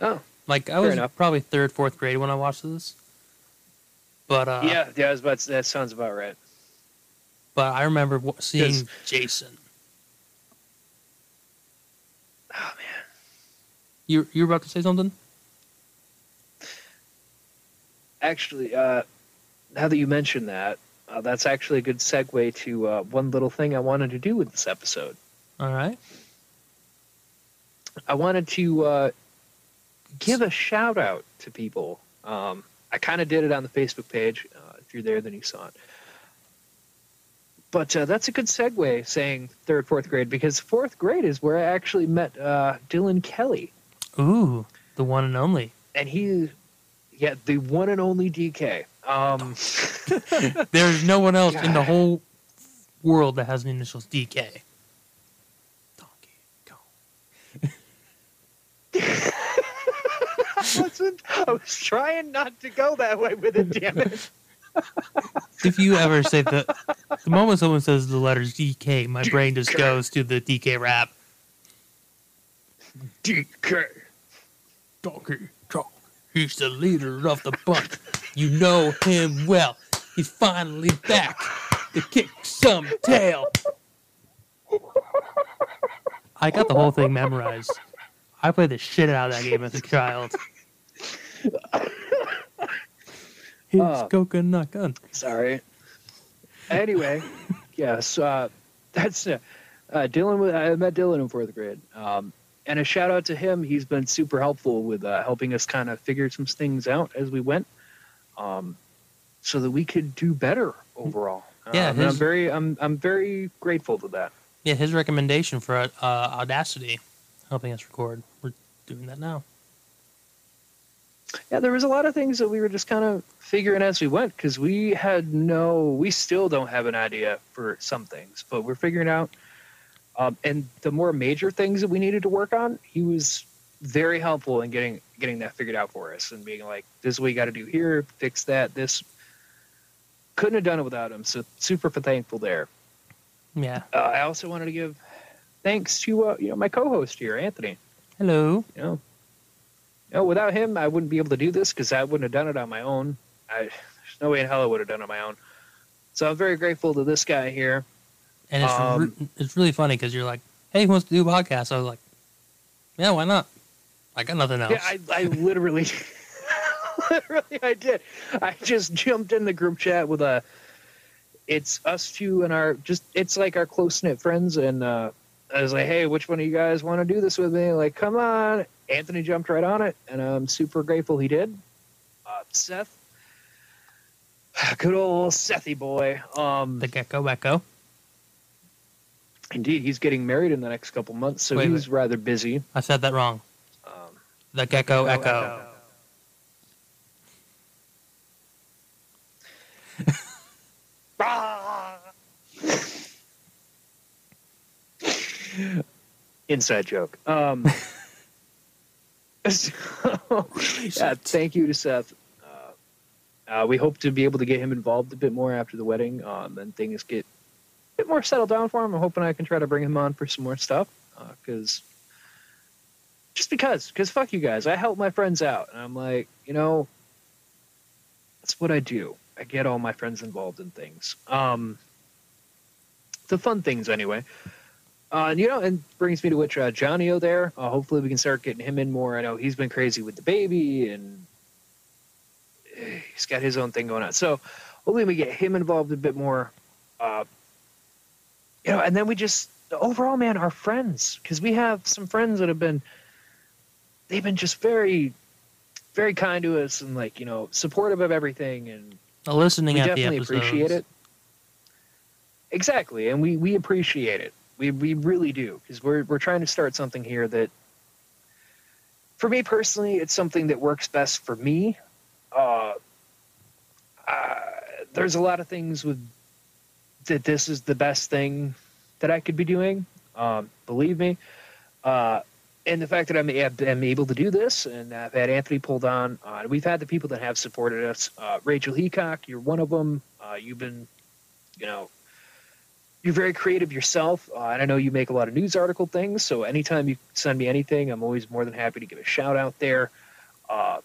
Oh, Like I was enough. probably third, fourth grade when I watched this. But uh, yeah, yeah. I was about to, that sounds about right. but I remember w- seeing 'Cause- Jason. Oh man. You you were about to say something? Actually, uh, now that you mention that, uh, that's actually a good segue to uh, one little thing I wanted to do with this episode. All right. I wanted to uh, give a shout out to people. Um, I kind of did it on the Facebook page. Uh, if you're there, then you saw it. But uh, that's a good segue saying third, fourth grade because fourth grade is where I actually met uh, Dylan Kelly. Ooh, the one and only. And he, yeah, the one and only DK. Um, There's no one else in the whole world that has the initials DK. Donkey Kong. I, wasn't, I was trying not to go that way with it, damn it. If you ever say the the moment someone says the letters DK, my brain just goes to the DK rap. DK. Donkey Kong. He's the leader of the bunch. You know him well. He's finally back to kick some tail. I got the whole thing memorized. I played the shit out of that game as a child. His Uh. coconut gun. Sorry. Anyway, yes, uh, that's uh, uh, Dylan. I met Dylan in fourth grade, um, and a shout out to him. He's been super helpful with uh, helping us kind of figure some things out as we went, um, so that we could do better overall. Yeah, Um, and I'm very, I'm, I'm very grateful to that. Yeah, his recommendation for uh, Audacity helping us record. We're doing that now. Yeah, there was a lot of things that we were just kind of figuring as we went because we had no, we still don't have an idea for some things, but we're figuring out. Um, and the more major things that we needed to work on, he was very helpful in getting getting that figured out for us and being like, "This is what you got to do here, fix that." This couldn't have done it without him. So super thankful there. Yeah. Uh, I also wanted to give thanks to uh, you know my co-host here, Anthony. Hello. You know, you know, without him, I wouldn't be able to do this because I wouldn't have done it on my own. I, there's no way in hell I would have done it on my own. So I'm very grateful to this guy here. And it's Um, re- it's really funny because you're like, hey, who wants to do a podcast? I was like, yeah, why not? I got nothing else. Yeah, I, I literally, literally, I did. I just jumped in the group chat with a. It's us two and our just. It's like our close knit friends, and uh, I was like, "Hey, which one of you guys want to do this with me?" Like, come on! Anthony jumped right on it, and I'm super grateful he did. Uh, Seth, good old Sethy boy. Um, the gecko echo. Indeed, he's getting married in the next couple months, so Wait, he's rather busy. I said that wrong. Um, The gecko Gecko echo. Inside joke. Um, so, yeah, thank you to Seth. Uh, uh, we hope to be able to get him involved a bit more after the wedding, um, and things get bit more settled down for him. I'm hoping I can try to bring him on for some more stuff, because just because, because fuck you guys, I help my friends out, and I'm like, you know, that's what I do. I get all my friends involved in things. Um, the fun things, anyway. Uh, and you know, and brings me to which uh, Johnny O there. Uh, hopefully, we can start getting him in more. I know he's been crazy with the baby, and eh, he's got his own thing going on. So, hopefully, we get him involved a bit more. Uh, you know, and then we just overall, man, our friends, because we have some friends that have been, they've been just very, very kind to us and like you know supportive of everything, and The listening we at the definitely appreciate it. Exactly, and we we appreciate it. We we really do because we're we're trying to start something here that, for me personally, it's something that works best for me. Uh, uh, there's a lot of things with that. This is the best thing that I could be doing. Um, believe me. Uh, and the fact that I'm, I'm able to do this, and I've had Anthony pulled on. Uh, we've had the people that have supported us. Uh, Rachel Heacock, you're one of them. Uh, you've been, you know, you're very creative yourself, uh, and I know you make a lot of news article things. So anytime you send me anything, I'm always more than happy to give a shout out there. Uh,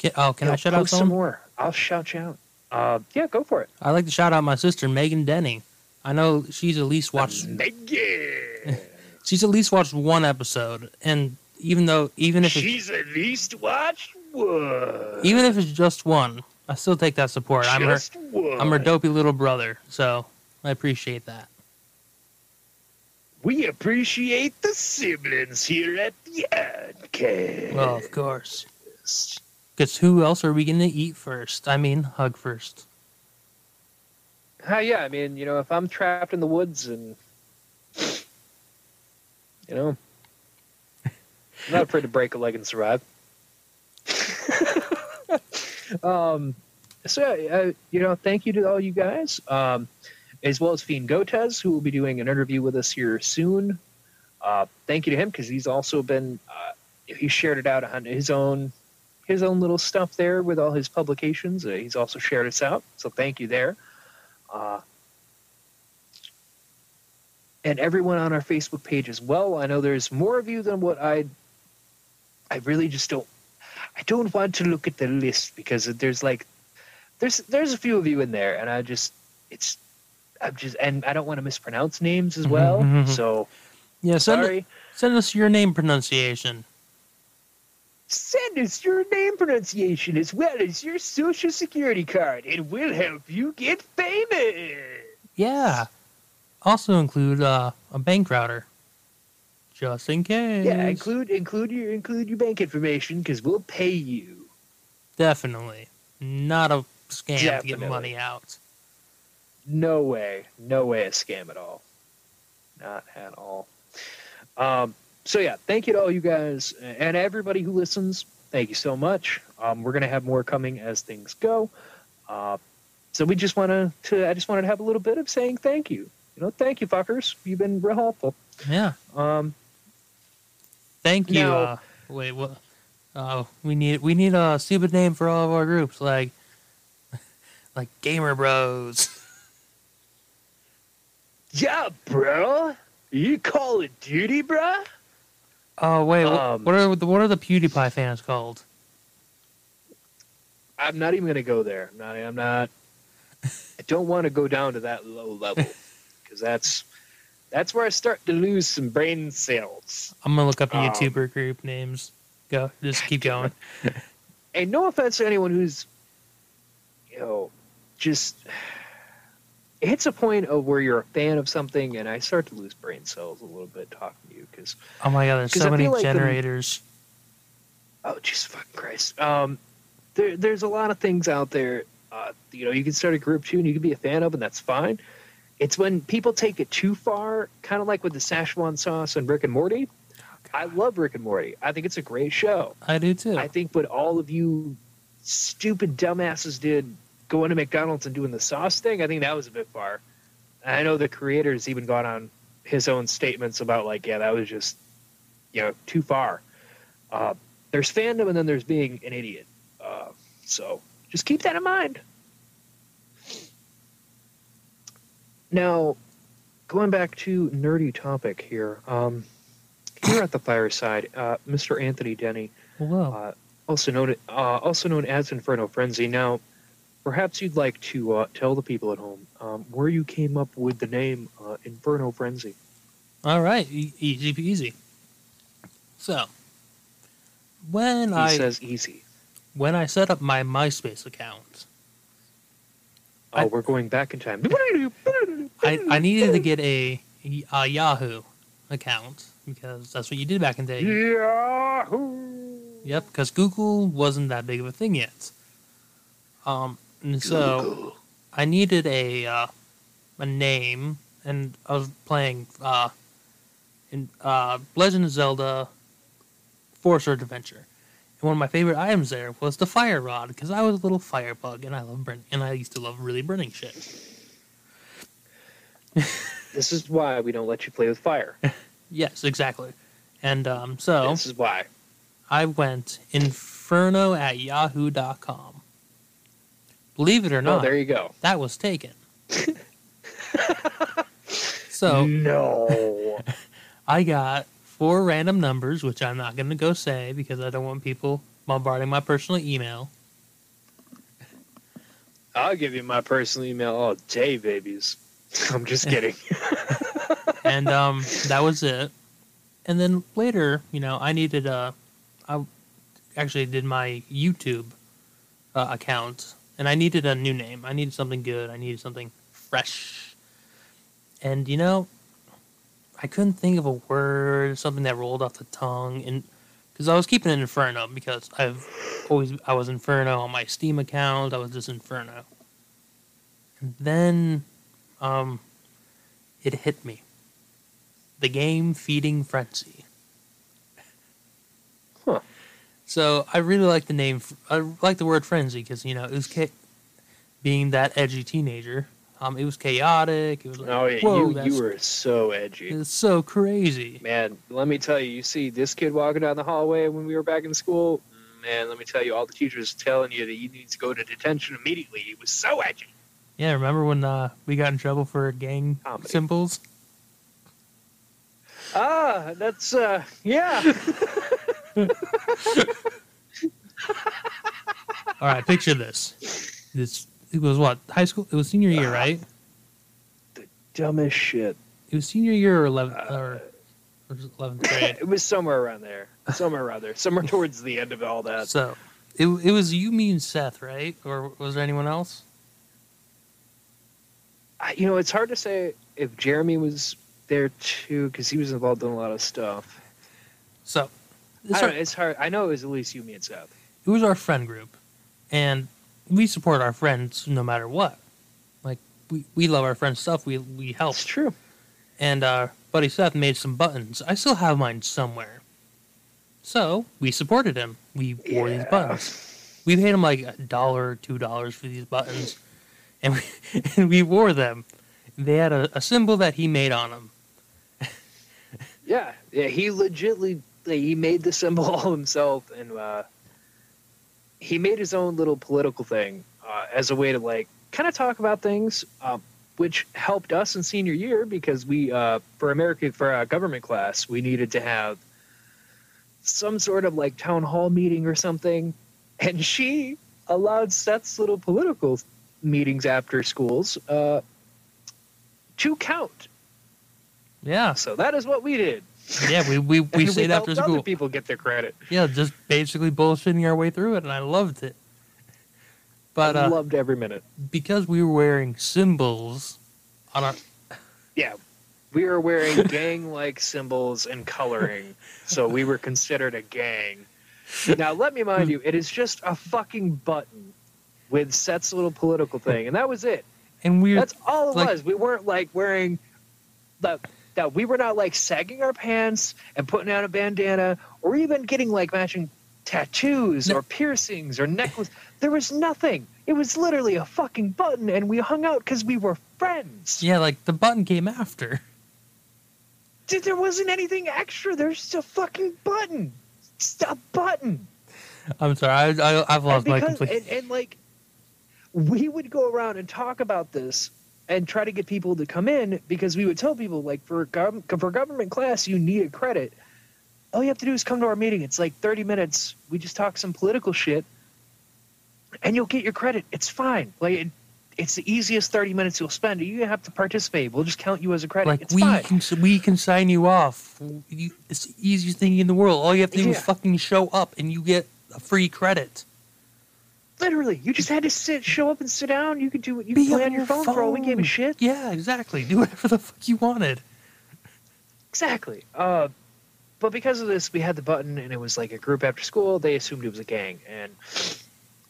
Ca- oh, can I shout out some more? I'll shout you out. Uh, yeah, go for it. I'd like to shout out my sister Megan Denny. I know she's at least watched. Megan. She's at least watched one episode, and even though even if it's, She's at least watched one. even if it's just one, I still take that support. I'm her one. I'm her dopey little brother, so I appreciate that. We appreciate the siblings here at the Oddcast. Well, of course. Because who else are we going to eat first? I mean, hug first. Uh, yeah, I mean, you know, if I'm trapped in the woods and, you know, I'm not afraid to break a leg and survive. um, so, uh, you know, thank you to all you guys, um, as well as Fiend Gotez, who will be doing an interview with us here soon. Uh, thank you to him because he's also been, uh, he shared it out on his own his own little stuff there with all his publications. Uh, he's also shared us out, so thank you there. Uh, and everyone on our Facebook page as well. I know there's more of you than what I. I really just don't. I don't want to look at the list because there's like, there's there's a few of you in there, and I just it's, I'm just and I don't want to mispronounce names as well. Mhm. So Yeah, send, sorry. send us your name pronunciation. Send us your name pronunciation as well as your social security card, and we'll help you get famous. Yeah. Also include uh, a bank router. Just in case. Yeah, include include your include your bank information because we'll pay you. Definitely. Not a scam to Definitely. get money out. No way, no way a scam at all, not at all. Um, so yeah, thank you to all you guys and everybody who listens. Thank you so much. Um, we're gonna have more coming as things go. Uh, so we just want to, to, I just wanted to have a little bit of saying thank you. You know, thank you, fuckers. You've been real helpful. Yeah. Um, Thank you. Now- uh, wait, what? Uh, we need we need a stupid name for all of our groups, like like Gamer Bros. yeah, bro. You Call of Duty, bruh? Oh wait, what, Um, what are the what are the PewDiePie fans called? I'm not even gonna go there. I'm not. I'm not. I don't want to go down to that low level because that's that's where I start to lose some brain cells. I'm gonna look up Um, YouTuber group names. Go, just keep going. And no offense to anyone who's, you know, just it hits a point of where you're a fan of something, and I start to lose brain cells a little bit talking to you because Oh my god, there's so many like the- generators. oh Jesus fucking Christ. Um, there, there's a lot of things out there. Uh, you know, you can start a group too, and you can be a fan of, and that's fine. It's when people take it too far, kind of like with the Szechuan sauce and Rick and Morty. I love Rick and Morty. I think it's a great show. I do too. I think what all of you stupid dumbasses did going to McDonald's and doing the sauce thing, I think that was a bit far. I know the creator's even gone on his own statements about like, yeah, that was just you know too far. Uh, there's fandom and then there's being an idiot. Uh, so just keep that in mind. Now, going back to nerdy topic here. Um, here at the fireside, uh, Mr. Anthony Denny Whoa. uh, also known uh, also known as Inferno Frenzy. Now, perhaps you'd like to uh, tell the people at home um, where you came up with the name uh, Inferno Frenzy. All right, e- easy peasy. So, when He I says easy. when I set up my MySpace account, Oh, I- we're going back in time. I, I needed to get a, a Yahoo account because that's what you did back in the day. Yahoo! Yep, because Google wasn't that big of a thing yet. Um, and so Google. I needed a uh, a name, and I was playing uh, in uh, Legend of Zelda: Four Swords Adventure, and one of my favorite items there was the fire rod because I was a little firebug, and I love burning, and I used to love really burning shit. This is why we don't let you play with fire. Yes, exactly. And um, so This is why. I went inferno at yahoo.com. Believe it or Oh, not, there you go. that was taken. so no. I got four random numbers, which I'm not going to go say because I don't want people bombarding my personal email. I'll give you my personal email all day, babies. I'm just kidding. and um, that was it. And then later, you know, I needed a. I actually did my YouTube uh, account, and I needed a new name. I needed something good. I needed something fresh. And you know, I couldn't think of a word, something that rolled off the tongue, and because I was keeping it Inferno because I've always I was Inferno on my Steam account. I was just Inferno, and then, um, it hit me. The game Feeding Frenzy. Huh. So I really like the name. I like the word frenzy because you know it was cha- being that edgy teenager. Um, it was chaotic. It was like, Oh yeah, whoa, you you were so edgy. it's so crazy. Man, let me tell you, you see this kid walking down the hallway when we were back in school. Man, let me tell you, all the teachers telling you that you need to go to detention immediately. He was so edgy. Yeah, remember when uh, we got in trouble for gang Comedy. symbols? Ah, that's uh, yeah. All right, picture this. This it was what high school? It was senior year, Ah. right? Dumbest shit. It was senior year or eleventh or or eleventh grade. It was somewhere around there. Somewhere around there. Somewhere towards the end of all that. so it it was you, me, and Seth, right? Or was there anyone else? I, you know, it's hard to say if Jeremy was there too because he was involved in a lot of stuff. So it's our- know, it's hard. I know it was at least you, me, and Seth. it was our friend group, and we support our friends no matter what. Like we, we love our friends' stuff. We we help. It's true. And uh, buddy Seth made some buttons. I still have mine somewhere. So we supported him. We wore these buttons. We paid him like a dollar, two dollars for these buttons, and we and we wore them. They had a, a symbol that he made on them. Yeah, yeah. He legitly he made the symbol all himself, and uh, he made his own little political thing uh, as a way to like kind of talk about things, uh, which helped us in senior year because we uh, for American for our government class we needed to have some sort of like town hall meeting or something, and she allowed Seth's little political meetings after schools uh, to count. Yeah, So that is what we did. Yeah. We we, we stayed after helped school. People get their credit. Yeah, just basically bullshitting our way through it, and I loved it. But I uh, loved every minute. because we were wearing symbols on our Yeah, we were wearing gang-like symbols and coloring, so we were considered a gang. Now, let me mind you, it is just a fucking button with Seth's little political thing, and that was it. and we That's all it like- was. We weren't like wearing the that we were not like sagging our pants and putting on a bandana or even getting like matching tattoos No. or piercings or necklace. There was nothing. It was literally a fucking button, and we hung out because we were friends. yeah, like the button came after. Dude, there wasn't anything extra. There's just a fucking button. Just a button. I'm sorry, I, I I've lost and my because, complete. and, and like, we would go around and talk about this and try to get people to come in because we would tell people like for gov- for government class you need a credit. All you have to do is come to our meeting. It's like 30 minutes. We just talk some political shit, and you'll get your credit. It's fine. Like it, it's the easiest 30 minutes you'll spend. You have to participate. We'll just count you as a credit. Like it's we fine. can we can sign you off. It's the easiest thing in the world. All you have to do is fucking show up, and you get a free credit. Literally, you just had to sit, show up, and sit down. You could do what you Be could play on your your phone, for all we gave a shit. Yeah, exactly. Do whatever the fuck you wanted. Exactly. Uh, but because of this, we had the button, and it was like a group after school. They assumed it was a gang, and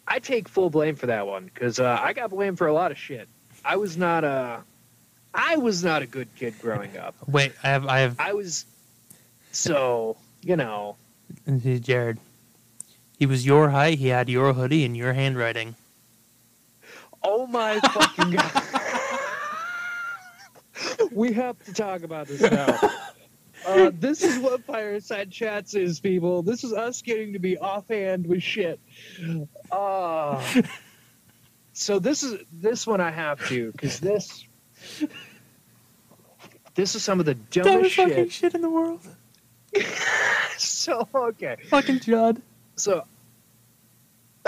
I take full blame for that one because uh, I got blamed for a lot of shit. I was not a, I was not a good kid growing up. Wait, I have I have I was, so you know, this is Jared. He was your height. He had your hoodie and your handwriting. oh my fucking god. we have to talk about this now. Uh, this is what Fireside Chats is, people. This is us getting to be offhand with shit. Uh, so this is this one I have to because this this is some of the dumbest fucking shit. shit in the world. So okay, Fucking Judd. So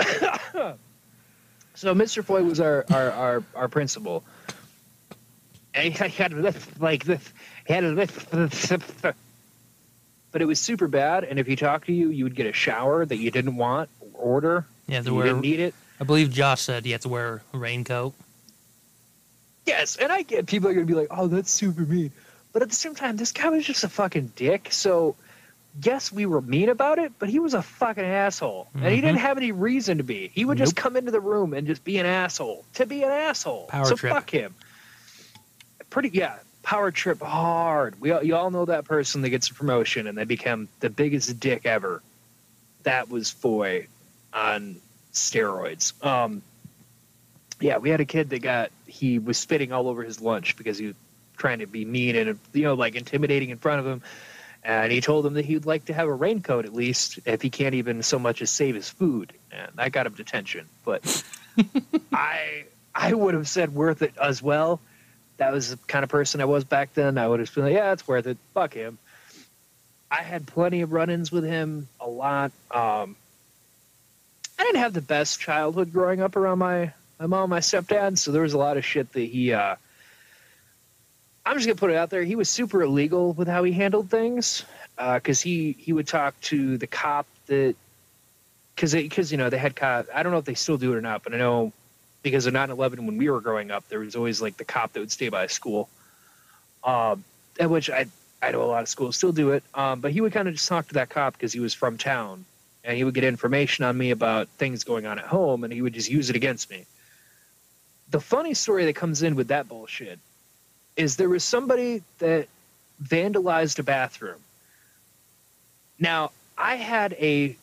so Mr. Floyd was our our our, our principal. And he had a lisp like this. He had a lisp, but it was super bad. And if he talked to you, you would get a shower that you didn't want or order. Yeah, to You wear. didn't need it. I believe Josh said you have to wear a raincoat. Yes, and I get people are gonna be like, "Oh, that's super mean," But at the same time, this guy was just a fucking dick. So, yes, we were mean about it, but he was a fucking asshole. And he Mhm. didn't have any reason to be. He would just come into the room and just be an asshole to be an asshole. Power so, trip. fuck him. Pretty, yeah, power trip hard. We all, you all know that person that gets a promotion and they become the biggest dick ever. That was Foy on steroids. Um, yeah, we had a kid that got he was spitting all over his lunch because he was trying to be mean and you know like intimidating in front of him. And he told him that he'd like to have a raincoat at least if he can't even so much as save his food. And that got him detention. But I I would have said worth it as well. That was the kind of person I was back then. I would have been like, yeah, it's worth it. Fuck him. I had plenty of run-ins with him, a lot. Um, I didn't have the best childhood growing up around my my mom my stepdad, so there was a lot of shit that he. Uh, I'm just gonna put it out there. He was super illegal with how he handled things, because he he would talk to the cop that, because because you know they had cop. I don't know if they still do it or not, but I know because of 9/11 when we were growing up, there was always like the cop that would stay by a school, um, at which I I know a lot of schools still do it, um, but he would kind of just talk to that cop because he was from town, and he would get information on me about things going on at home, and he would just use it against me. The funny story that comes in with that bullshit is there was somebody that vandalized a bathroom. Now, I had a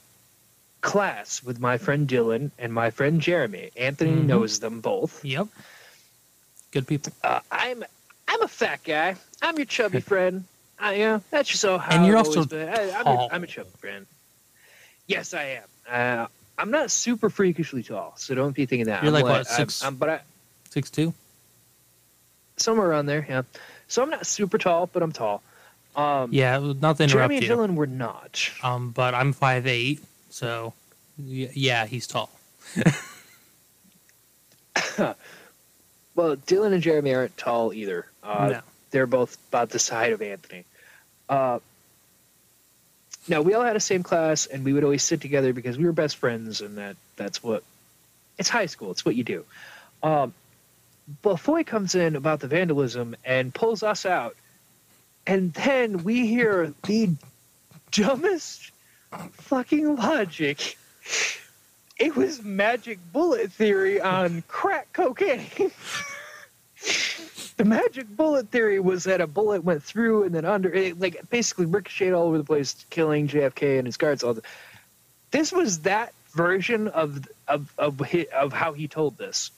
class with my friend Dylan and my friend Jeremy. Anthony Mhm. knows them both. Yep. Good people. Uh, I'm I'm a fat guy. I'm your chubby friend. I yeah, that's just so how And you're I've also been. I, I'm, tall. a, I'm a chubby friend. Yes, I am. Uh, I'm not super freakishly tall, so don't be thinking that. You're I'm like, what, I'm- six- I'm, but I, Six two. Somewhere around there. Yeah. So I'm not super tall, but I'm tall. Um, Yeah, nothing. Jeremy and. Dylan were not. Um, but I'm five eight, so yeah, he's tall. Well, Dylan and Jeremy aren't tall either. Uh, no. They're both about the side of Anthony. Uh, no, we all had the same class, and we would always sit together because we were best friends, and that that's what. It's high school. It's what you do. Um, but Foy comes in about the vandalism and pulls us out, and then we hear the dumbest fucking logic. It was magic bullet theory on crack cocaine. the magic bullet theory was that a bullet went through and then under, it, like basically ricocheted all over the place, killing JFK and his guards. All the, this was that version of of of of how he told this.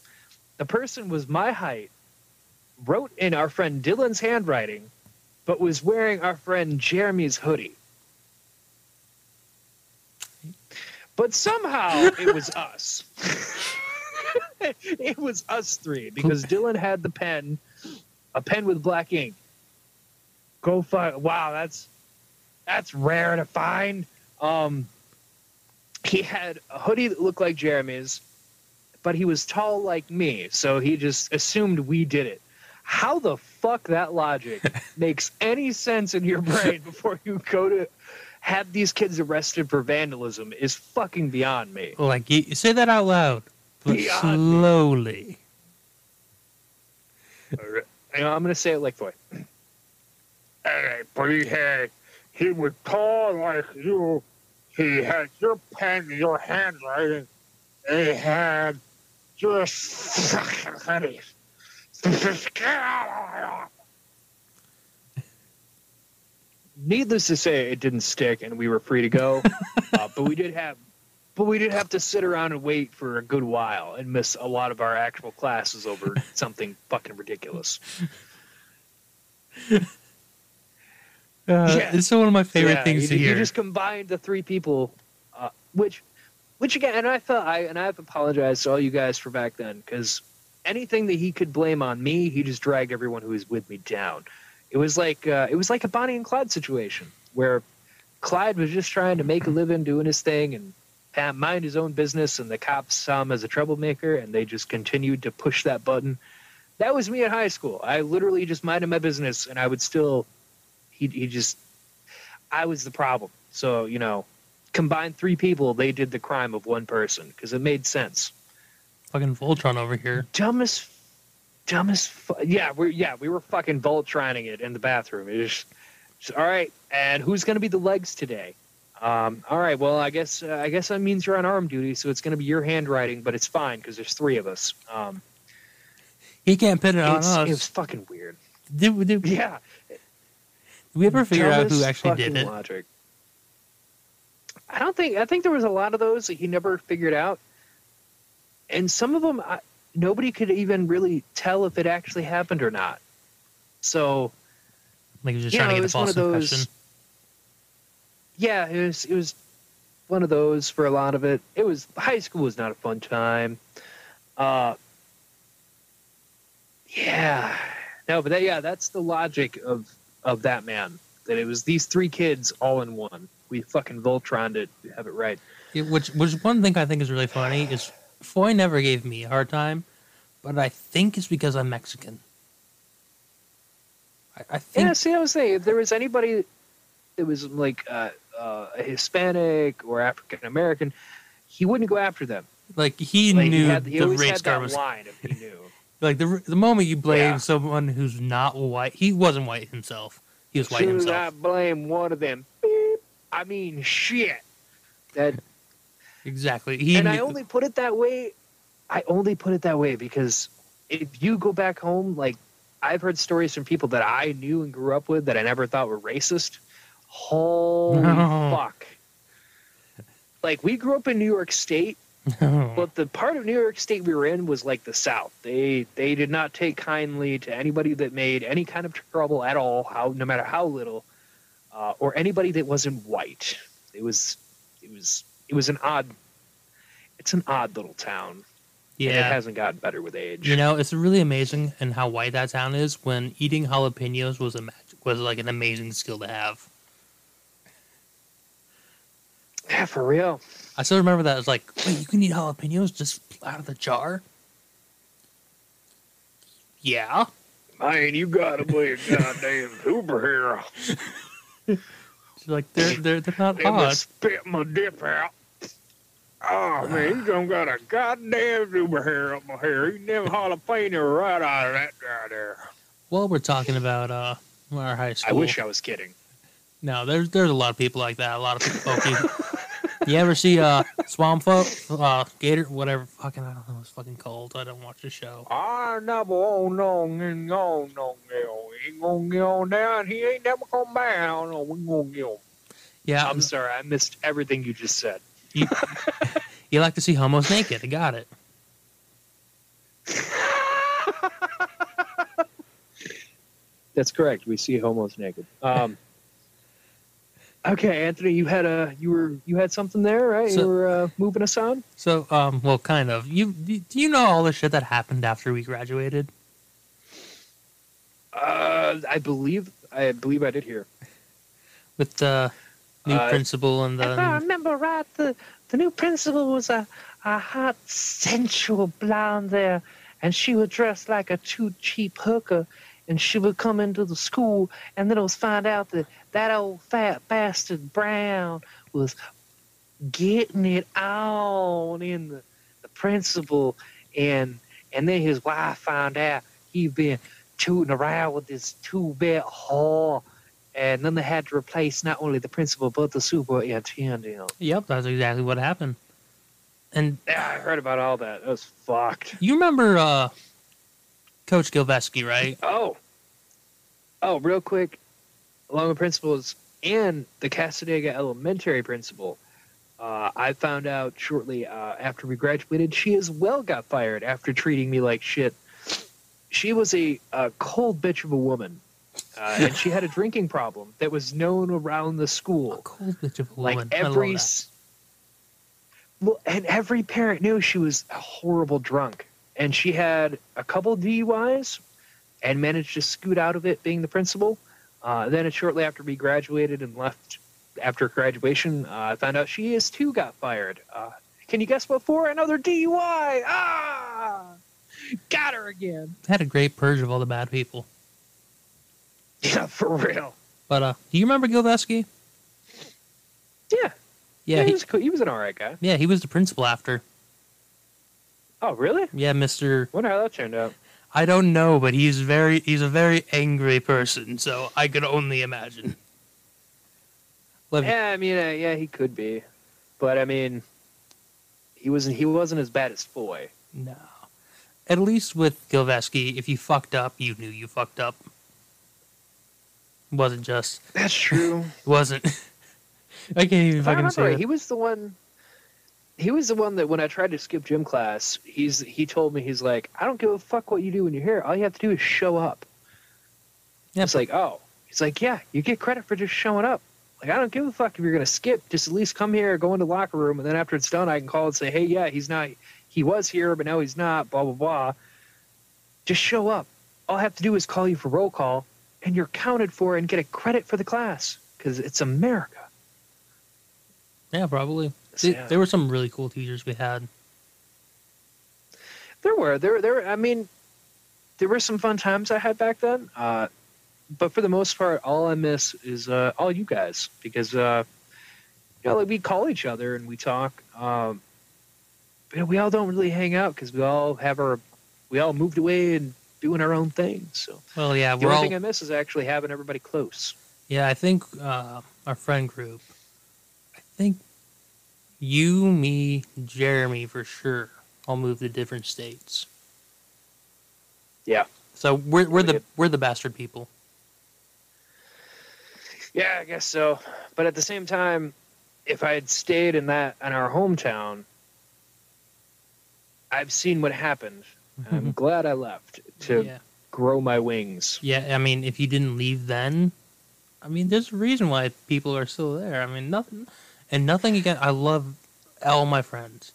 The person was my height, wrote in our friend Dylan's handwriting, but was wearing our friend Jeremy's hoodie. But somehow it was us. it was us three because Dylan had the pen, a pen with black ink. Go find. Wow, that's that's rare to find. Um, he had a hoodie that looked like Jeremy's, but he was tall like me, so he just assumed we did it. How the fuck that logic makes any sense in your brain before you go to have these kids arrested for vandalism is fucking beyond me. Like you, say that out loud, but Beyond me. slowly. You know, I'm gonna say it like Foy. Hey, but he had, he was tall like you. He had your pen in your handwriting. He had your fucking hoodie. Just get out of here. Needless to say, it didn't stick, and we were free to go. uh, but we did have, but we did have to sit around and wait for a good while and miss a lot of our actual classes over something fucking ridiculous. Uh, Yeah. It's one of my favorite Yeah, things you, to you hear. just combined the three people, uh, which, which again, and I felt I and I've apologized to all you guys for back then because anything that he could blame on me, he just dragged everyone who was with me down. It was like uh, it was like a Bonnie and Clyde situation where Clyde was just trying to make a living doing his thing and mind his own business, and the cops saw him as a troublemaker, and they just continued to push that button. That was me in high school. I literally just minded my business, and I would still. He he just. I was the problem. So you know, combine three people, they did the crime of one person because it made sense. Fucking Voltron over here. Dumbest. dumb as fu- yeah, we yeah we were fucking Voltroning it in the bathroom. It was just, all right. And who's gonna be the legs today? Um, all right. Well, I guess uh, I guess that means you're on arm duty, so it's gonna be your handwriting, but it's fine because there's three of us. Um, He can't pin it on us. it was fucking weird. Did, did, Yeah. did we ever figure out who actually did it? Logic. I don't think. I think there was a lot of those that he never figured out, and some of them I, nobody could even really tell if it actually happened or not. So Like he was just trying know, to get one false of those. impression. Yeah, it was. It was one of those for a lot of it. It was high school was not a fun time. Uh, yeah, no, but that, yeah, that's the logic of of that man. That it was these three kids all in one. We fucking Voltroned it. We have it right. Yeah, which which one thing I think is really funny is Foy never gave me a hard time, but I think it's because I'm Mexican. I, I think Yeah, see, what I was saying if there was anybody that was like uh, uh, a Hispanic or African American, he wouldn't go after them. like he Like, knew he, had, he the race card was line if he knew. like the the moment you blame Yeah. someone who's not white. He wasn't white himself. He was white as himself. I blame one of them, I mean shit. That Exactly. He and I only put it that way. I only put it that way because if you go back home, like I've heard stories from people that I knew and grew up with that I never thought were racist. Holy No. fuck! Like we grew up in New York State, but the part of New York State we were in was like the South. They they did not take kindly to anybody that made any kind of trouble at all, how no matter how little, uh, or anybody that wasn't white. It was it was it was an odd. It's an odd little town. Yeah. And it hasn't gotten better with age. You know, it's really amazing and how white that town is when eating jalapenos was a was like an amazing skill to have. yeah, for real. I still remember that. I was like, wait, you can eat jalapenos just out of the jar? Yeah. Man, you gotta be a goddamn superhero. Like, they're they're they're not They hot. spit my dip out. Oh man, you done got a goddamn super hair up my hair. You never jalapeno right out of that guy there. Well, we're talking about uh our high school. I wish I was kidding. No, there's there's a lot of people like that. A lot of people. You ever see uh Swamp Folk, uh Gator, whatever? Fucking I don't know. It's fucking cold. I don't watch the show. I never on on and on on He ain't gonna get on down. He ain't never come back. I don't know. We gonna get on. Yeah, I'm sorry, I missed everything you just said. you, you like to see homos naked? I got it. That's correct. We see homos naked. Um, okay, Anthony, you had a you were you had something there, right? So- you were uh, moving us on. So, um, well, kind of. You do you know all the shit that happened after we graduated? Uh, I believe I believe I did hear. with the new Uh, principal and If I remember right, the, the new principal was a, a hot, sensual blonde there, and she would dress like a too cheap hooker, and she would come into the school, and then it was find out that that old fat bastard Brown was getting it on in the, the principal, and and then his wife found out he'd been tooting around with this two-bit whore. And then they had to replace not only the principal but the superintendent. yep, that's exactly what happened. And Yeah, I heard about all that. That was fucked. you remember uh, Coach Gilveski, right? Oh, oh, real quick, along with principals and the Cassadaga Elementary principal, uh, I found out shortly uh, after we graduated, she as well got fired after treating me like shit. She was a, a cold bitch of a woman, uh, and she had a drinking problem that was known around the A school. cold bitch of a like woman. Every well and every parent knew she was a horrible drunk and she had a couple duis and managed to scoot out of it being the principal uh, then shortly after we graduated and left after graduation uh, i found out she is too got fired uh, can you guess what for another dui ah got her again had a great purge of all the bad people. yeah for real But uh, do you remember Gilveski? yeah Yeah, he, he, was cool. he was an all right guy yeah, he was the principal after. Oh really Yeah, Mister. wonder how that turned out I don't know, but he's very he's a very angry person, so I could only imagine. Yeah, I mean, uh, yeah, he could be, but I mean, he wasn't. He wasn't as bad as Foy. No. At least with Gilveski, if you fucked up, you knew you fucked up. It wasn't just That's true. it wasn't I can't even I fucking say right, it. he was the one. He was the one that when I tried to skip gym class, he's he told me he's like, I don't give a fuck what you do when you're here. All you have to do is show up. Yeah, It's like, oh, he's like, yeah, you get credit for just showing up. Like, I don't give a fuck if you're gonna skip. Just at least come here, go into the locker room, and then after it's done, I can call and say, hey, yeah, he's not. He was here, but now he's not. Blah blah blah. Just show up. All I have to do is call you for roll call, and you're counted for and get a credit for the class because it's America. Yeah, probably. So, yeah. There were some really cool teachers we had. There were there there. I mean, there were some fun times I had back then. Uh, but for the most part, all I miss is uh, all you guys because uh, you know, like we call each other and we talk. Um, but we all don't really hang out because we all have our we all moved away and doing our own thing. So Well, yeah, the only all. thing I miss is actually having everybody close. Yeah, I think uh, our friend group. I think you, me, Jeremy, for sure. I'll move to different states. Yeah. So we're we're the we're the bastard people. Yeah, I guess so. But at the same time, if I had stayed in that in our hometown, I've seen what happened. I'm mm-hmm. glad I left to yeah. grow my wings. Yeah, I mean, if you didn't leave then, I mean, there's a reason why people are still there. I mean, nothing, and nothing again. I love all my friends,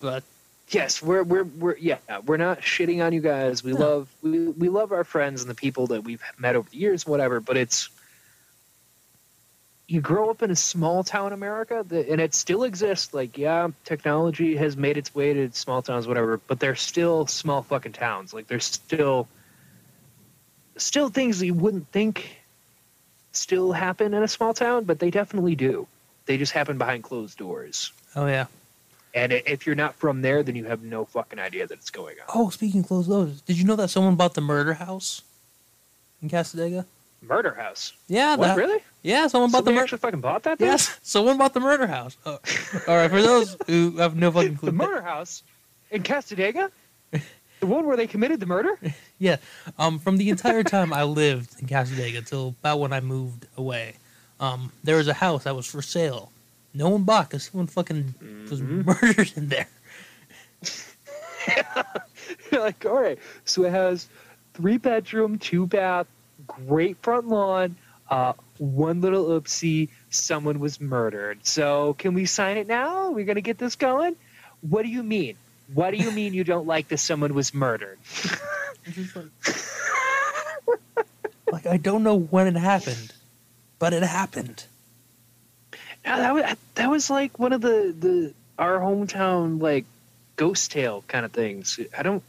but Yes, we're we're we're yeah, we're not shitting on you guys. We No. love we we love our friends and the people that we've met over the years, whatever. But it's you grow up in a small town America, that, and it still exists. Like, yeah, technology has made its way to small towns, whatever. But they're still small fucking towns. Like, there's still still things that you wouldn't think still happen in a small town, but they definitely do. They just happen behind closed doors. oh yeah. And if you're not from there, then you have no fucking idea that it's going on. Oh, speaking of closed doors, did you know that someone bought the murder house in Cassadaga? Murder house. Yeah, What, that, really? yeah, someone bought the murder. actually fucking bought that? thing? Yes, someone bought the murder house. Oh. All right, for those who have no fucking clue, The murder house in Cassadaga? the one where they committed the murder? Yeah. Um, from the entire time I lived in Cassadaga until about when I moved away, um, there was a house that was for sale. No one bought because someone fucking was Mhm. murdered in there. Like, all right. So it has three bedroom, two bath, great front lawn, uh, one little oopsie, someone was murdered. So can we sign it now? We're gonna get this going? What do you mean? What do you mean you don't like that someone was murdered? Like, like I don't know when it happened, but it happened. No, that was that was like one of the the our hometown like ghost tale kind of things. I don't.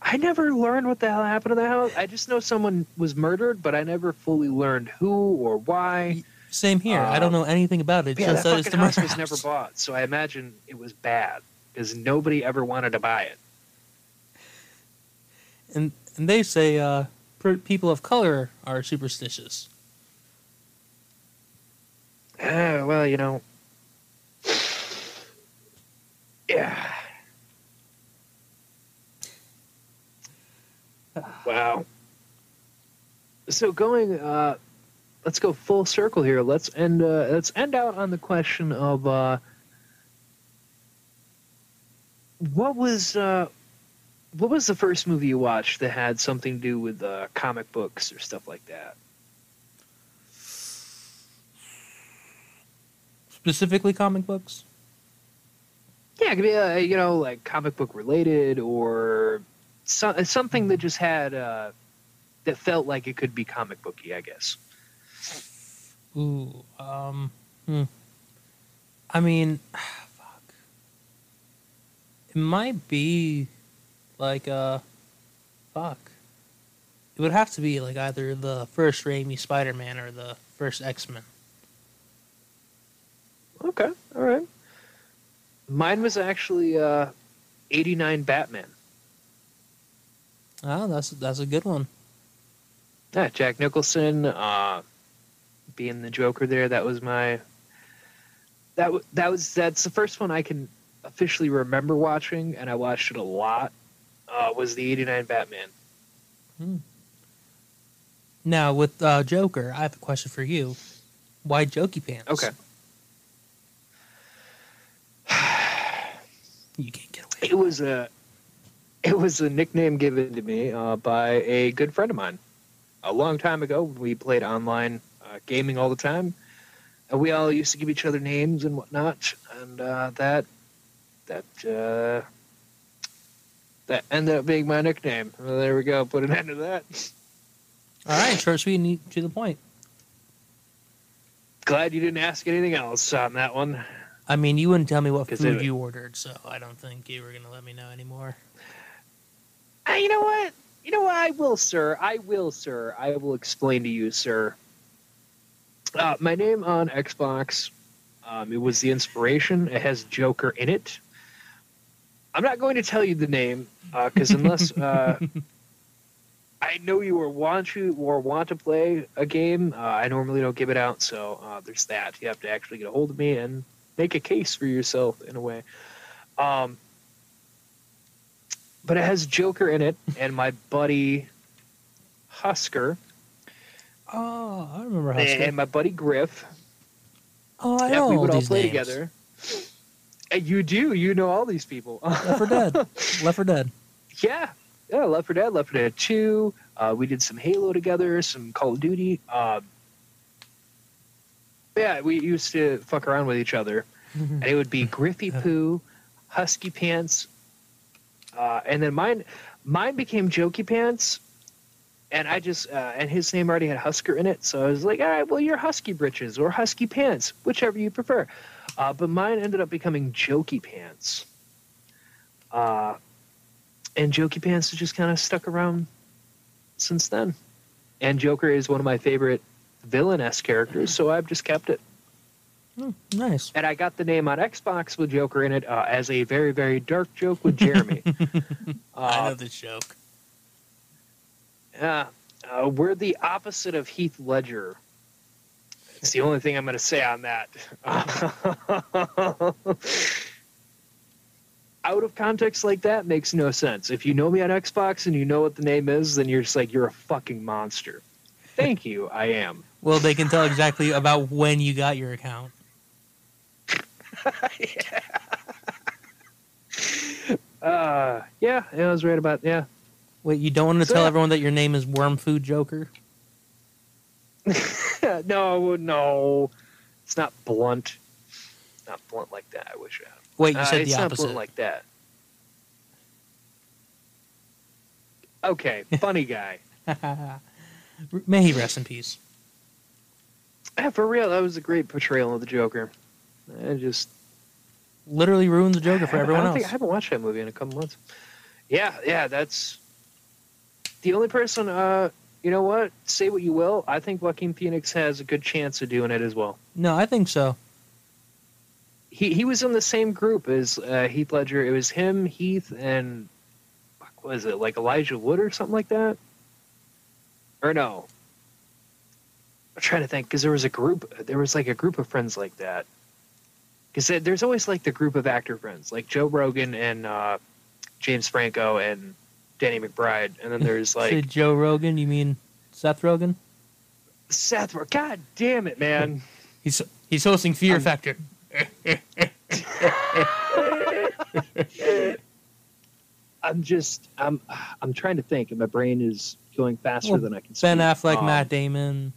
I never learned what the hell happened to that house. I just know someone was murdered, but I never fully learned who or why. Same here. I don't know anything about it. Yeah, just that that fucking the house was never bought, so I imagine it was bad because nobody ever wanted to buy it. And and they say uh, people of color are superstitious. Uh, well, you know, yeah. Wow. So going, uh, let's go full circle here. Let's end. Uh, let's end out on the question of uh, what was uh, what was the first movie you watched that had something to do with uh, comic books or stuff like that? Specifically, comic books. Yeah, it could be uh, you know like comic book related or so, something that just had uh, that felt like it could be comic booky. I guess. Ooh, um, hmm. I mean, fuck. It might be like uh, fuck. It would have to be like either the first Raimi Spider-Man or the first X-Men. Okay, all right. Mine was actually uh, '89 Batman. Oh, that's that's a good one. Yeah, Jack Nicholson, uh, being the Joker there. That was my. That w- that was that's the first one I can officially remember watching, and I watched it a lot. Uh, was the '89 Batman? Hmm. Now with uh, Joker, I have a question for you. Why Jokey Pants? Okay. You can't get away. It was a. It was a nickname given to me uh, by a good friend of mine. A long time ago, we played online uh, gaming all the time, and we all used to give each other names and whatnot. And uh, that that uh, that ended up being my nickname. Well, there we go. Put an end to that. All right, short, sweet, and to the point. Glad you didn't ask anything else on that one. I mean, you wouldn't tell me what food it- you ordered, so I don't think you were gonna let me know anymore. Uh, you know what? You know what? I will, sir. I will, sir. I will explain to you, sir. Uh, my name on Xbox, um, it was the inspiration. It has Joker in it. I'm not going to tell you the name because unless uh, I know you or want to or want to play a game, uh, I normally don't give it out. So uh, there's that. You have to actually get a hold of me and make a case for yourself in a way. Um, but it has Joker in it, and my buddy Husker, Oh, I remember Husker. and my buddy Griff. Oh, I yeah, know we would all these play names. together. And you do, you know all these people. Left 4 Dead. Left 4 Dead. yeah, yeah, Left 4 Dead, Left 4 Dead 2. Uh, we did some Halo together, some Call of Duty. Um, yeah, we used to fuck around with each other. and it would be Griffy Poo, Husky Pants, uh, and then mine, mine became Jokey Pants, and I just uh, and his name already had Husker in it, so I was like, all right, well, you're Husky Britches or Husky Pants, whichever you prefer. Uh, but mine ended up becoming Jokey Pants, uh, and Jokey Pants has just kind of stuck around since then. And Joker is one of my favorite villainous characters, so I've just kept it Oh, nice. and I got the name on Xbox with Joker in it uh, as a very, very dark joke with Jeremy. I know uh, this joke. uh, uh, we're the opposite of Heath Ledger. It's the only thing I'm going to say on that. Out of context like that makes no sense. If you know me on Xbox and you know what the name is, then you're just like, you're a fucking monster. Thank you, I am. Well, they can tell exactly about when you got your account. yeah. Uh, yeah, yeah, I was right about, yeah. Wait, you don't want to So, tell yeah. everyone that your name is Worm Food Joker? no, no, it's not blunt. Not blunt like that. I wish I had. Wait, you Uh, said it's the not opposite. blunt like that. Okay, funny guy. May he rest in peace. Yeah, for real, that was a great portrayal of the Joker. I just Literally ruins the Joker for everyone I else. Think, I haven't watched that movie in a couple months. Yeah, yeah, that's the only person. Uh, you know what? Say what you will. I think Joaquin Phoenix has a good chance of doing it as well. No, I think so. he he was in the same group as uh, Heath Ledger. It was him, Heath, and what was it like Elijah Wood or something like that? Or no? I'm trying to think because there was a group. There was like a group of friends like that. Because there's always like the group of actor friends, like Joe Rogan and uh, James Franco and Danny McBride, and then there's like Said Joe Rogan, you mean Seth Rogen? Seth. Ro- God damn it, man! He's he's hosting Fear Um, Factor. I'm just I'm I'm trying to think, and my brain is going faster Well, than I can. Ben speak. Affleck, Um, Matt Damon.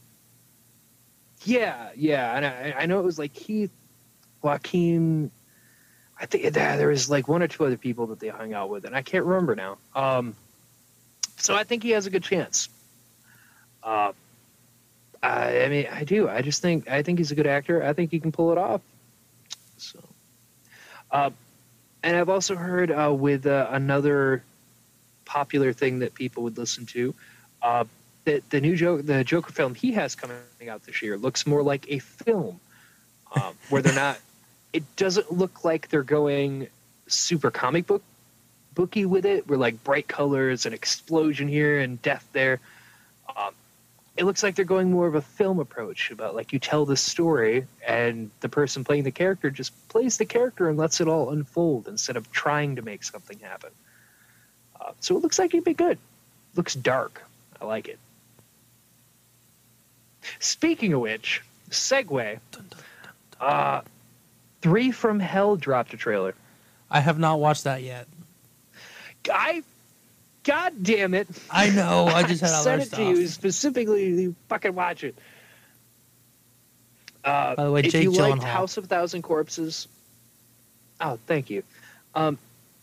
Yeah, yeah, and I, I know it was like Keith, Joaquin. I think there was like one or two other people that they hung out with, and I can't remember now. Um, so I think he has a good chance. Uh, I, I mean, I do. I just think I think he's a good actor. I think he can pull it off. So, uh, and I've also heard uh, with uh, another popular thing that people would listen to. Uh, the new Joker, the Joker film he has coming out this year looks more like a film, um, where they're not. It doesn't look like they're going super comic book booky with it. We're like bright colors and explosion here and death there. Um, it looks like they're going more of a film approach about like you tell the story and the person playing the character just plays the character and lets it all unfold instead of trying to make something happen. Uh, so it looks like it'd be good. Looks dark. I like it. Speaking of which, segue. Uh, Three from Hell dropped a trailer. I have not watched that yet. I, God damn it! I know. I just had sent it stuff. to you specifically. You fucking watch it. Uh, By the way, if you liked Gyllenhaal. House of Thousand Corpses, oh, thank you. Um,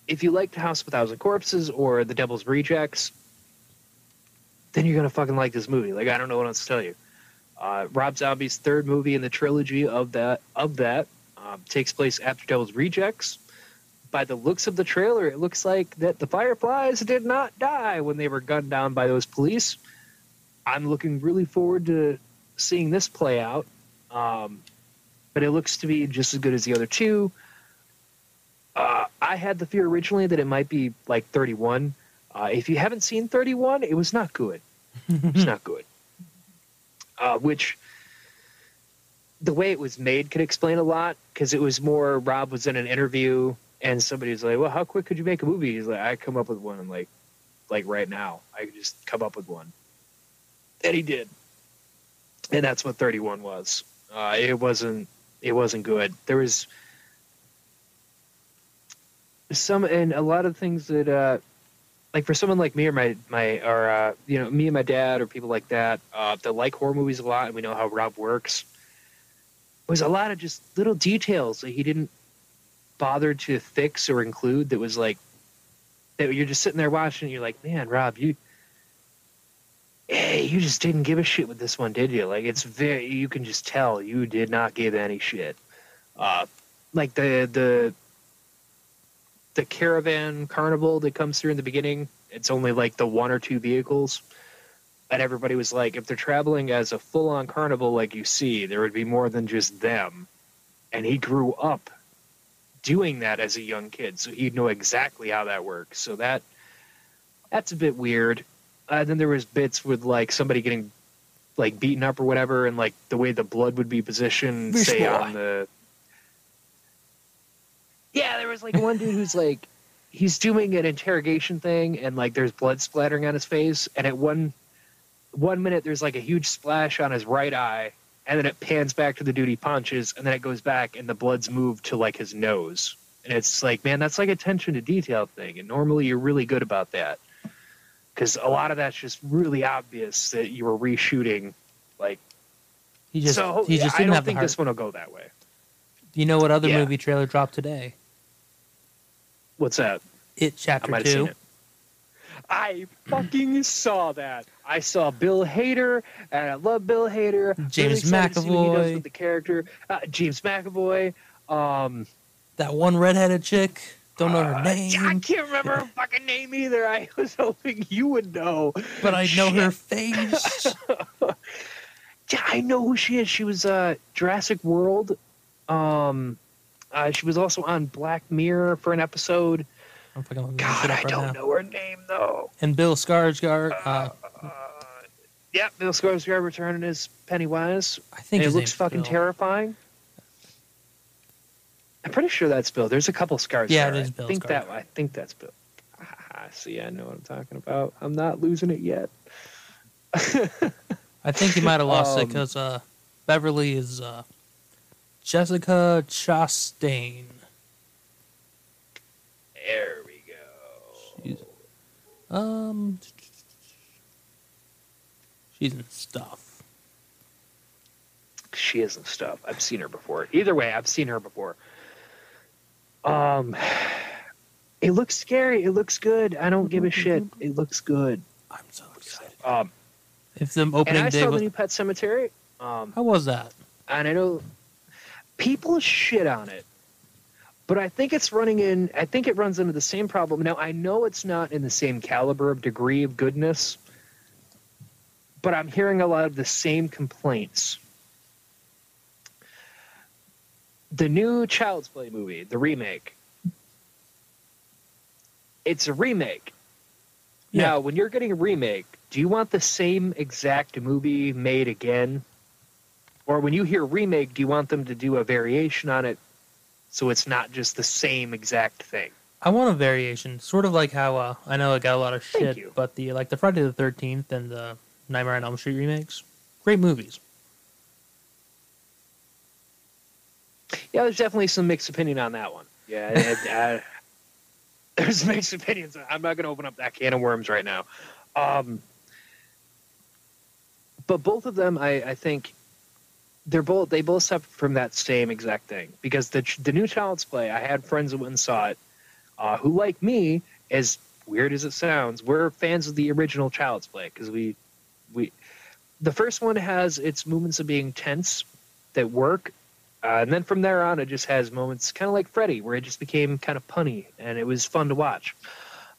if you liked House of a Thousand Corpses or The Devil's Rejects, then you're gonna fucking like this movie. Like I don't know what else to tell you. Uh, Rob Zombie's third movie in the trilogy of that of that um, takes place after Devil's Rejects. By the looks of the trailer, it looks like that the Fireflies did not die when they were gunned down by those police. I'm looking really forward to seeing this play out. Um, but it looks to be just as good as the other two. Uh, I had the fear originally that it might be like 31. Uh, if you haven't seen 31, it was not good. It's not good. Uh, which the way it was made could explain a lot because it was more Rob was in an interview and somebody was like, "Well, how quick could you make a movie?" He's like, "I come up with one like, like right now. I could just come up with one." And he did, and that's what 31 was. Uh, it wasn't. It wasn't good. There was some and a lot of things that uh like for someone like me or my my or uh you know me and my dad or people like that uh that like horror movies a lot and we know how rob works was a lot of just little details that he didn't bother to fix or include that was like that you're just sitting there watching and you're like man rob you hey you just didn't give a shit with this one did you? Like it's very you can just tell you did not give any shit. Uh like the the the caravan carnival that comes through in the beginning, it's only like the one or two vehicles. And everybody was like, if they're traveling as a full on carnival like you see, there would be more than just them. And he grew up doing that as a young kid, so he'd know exactly how that works. So that that's a bit weird. Uh, then there was bits with like somebody getting like beaten up or whatever, and like the way the blood would be positioned, Fish say boy. on the yeah, there was like one dude who's like, he's doing an interrogation thing, and like there's blood splattering on his face, and at one, one minute there's like a huge splash on his right eye, and then it pans back to the dude he punches, and then it goes back, and the blood's moved to like his nose, and it's like, man, that's like attention to detail thing, and normally you're really good about that, because a lot of that's just really obvious that you were reshooting, like. He just so he just I didn't don't have the think this one will go that way. You know what other Yeah. movie trailer dropped today? What's that? It I Chapter seen Two. it. I fucking saw that. I saw Bill Hader, and I love Bill Hader. Really James excited to see what he does McAvoy. with the character. Uh, James McAvoy. Um, That one redheaded chick. Don't know her uh, name, I can't remember her fucking name either. I was hoping you would know. but I know her face. Yeah, I know who she is. She was uh, Jurassic World. Um, uh, she was also on Black Mirror for an episode. I'm fucking God, I right don't now. know her name though. And Bill Skarsgård. Uh, Uh, yeah, Bill Skarsgård returning as Pennywise. I think it looks fucking Bill. terrifying. I'm pretty sure that's Bill. There's a couple Skarsgård. Yeah, it is I Bill think that Skarsgård. I think that's Bill. Ah, see, I know what I'm talking about. I'm not losing it yet. I think he might have lost it Um, because uh, Beverly is uh, Jessica Chastain. There we go. She's, um, she's in stuff. She isn't stuff. I've seen her before. Either way, I've seen her before. Um, it looks scary. It looks good. I don't give a shit. It looks good. I'm so excited. Um, If the and I day saw was, the new Pet Sematary. Um, how was that? and I know people shit on it, but I think it's running in. I think it runs into the same problem. Now I know it's not in the same caliber of degree of goodness, but I'm hearing a lot of the same complaints. The new Child's Play movie, the remake, it's a remake. Yeah. Now, when you're getting a remake, do you want the same exact movie made again? Or when you hear remake, do you want them to do a variation on it so it's not just the same exact thing? I want a variation, sort of like how uh, I know it got a lot of shit, but the like the Friday the Thirteenth and the Nightmare on Elm Street remakes, great movies. Yeah, there's definitely some mixed opinion on that one. Yeah, it, uh, there's mixed opinions. I'm not going to open up that can of worms right now. Um, but both of them, I, I think, they're both they both suffer from that same exact thing because the the new Child's Play. I had friends that went and saw it, uh, who like me, as weird as it sounds, we're fans of the original Child's Play because we we the first one has its moments of being tense that work uh, and then from there on, it just has moments kind of like Freddy, where it just became kind of punny and it was fun to watch.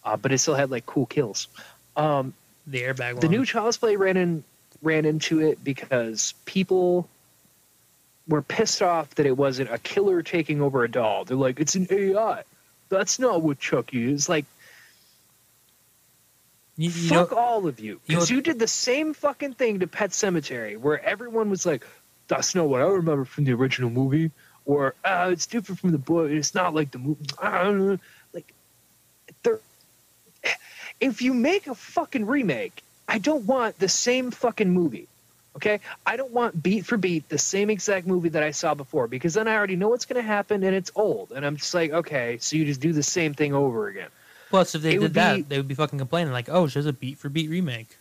Uh, but it still had like cool kills. Um, The airbag one. the new Child's Play ran in ran into it because people were pissed off that it wasn't a killer taking over a doll. They're like, it's an AI. That's not what Chucky is. Like, you, you know, fuck all of you, you know- because you did the same fucking thing to Pet Sematary, where everyone was like, "That's not what I remember from the original movie," or uh, "It's different from the book. It's not like the movie." I don't know. Like. If you make a fucking remake, I don't want the same fucking movie. Okay, I don't want beat for beat the same exact movie that I saw before because then I already know what's going to happen and it's old and I'm just like, okay, so you just do the same thing over again. plus if they it did that, be- they would be fucking complaining like, "Oh, just a beat for beat remake."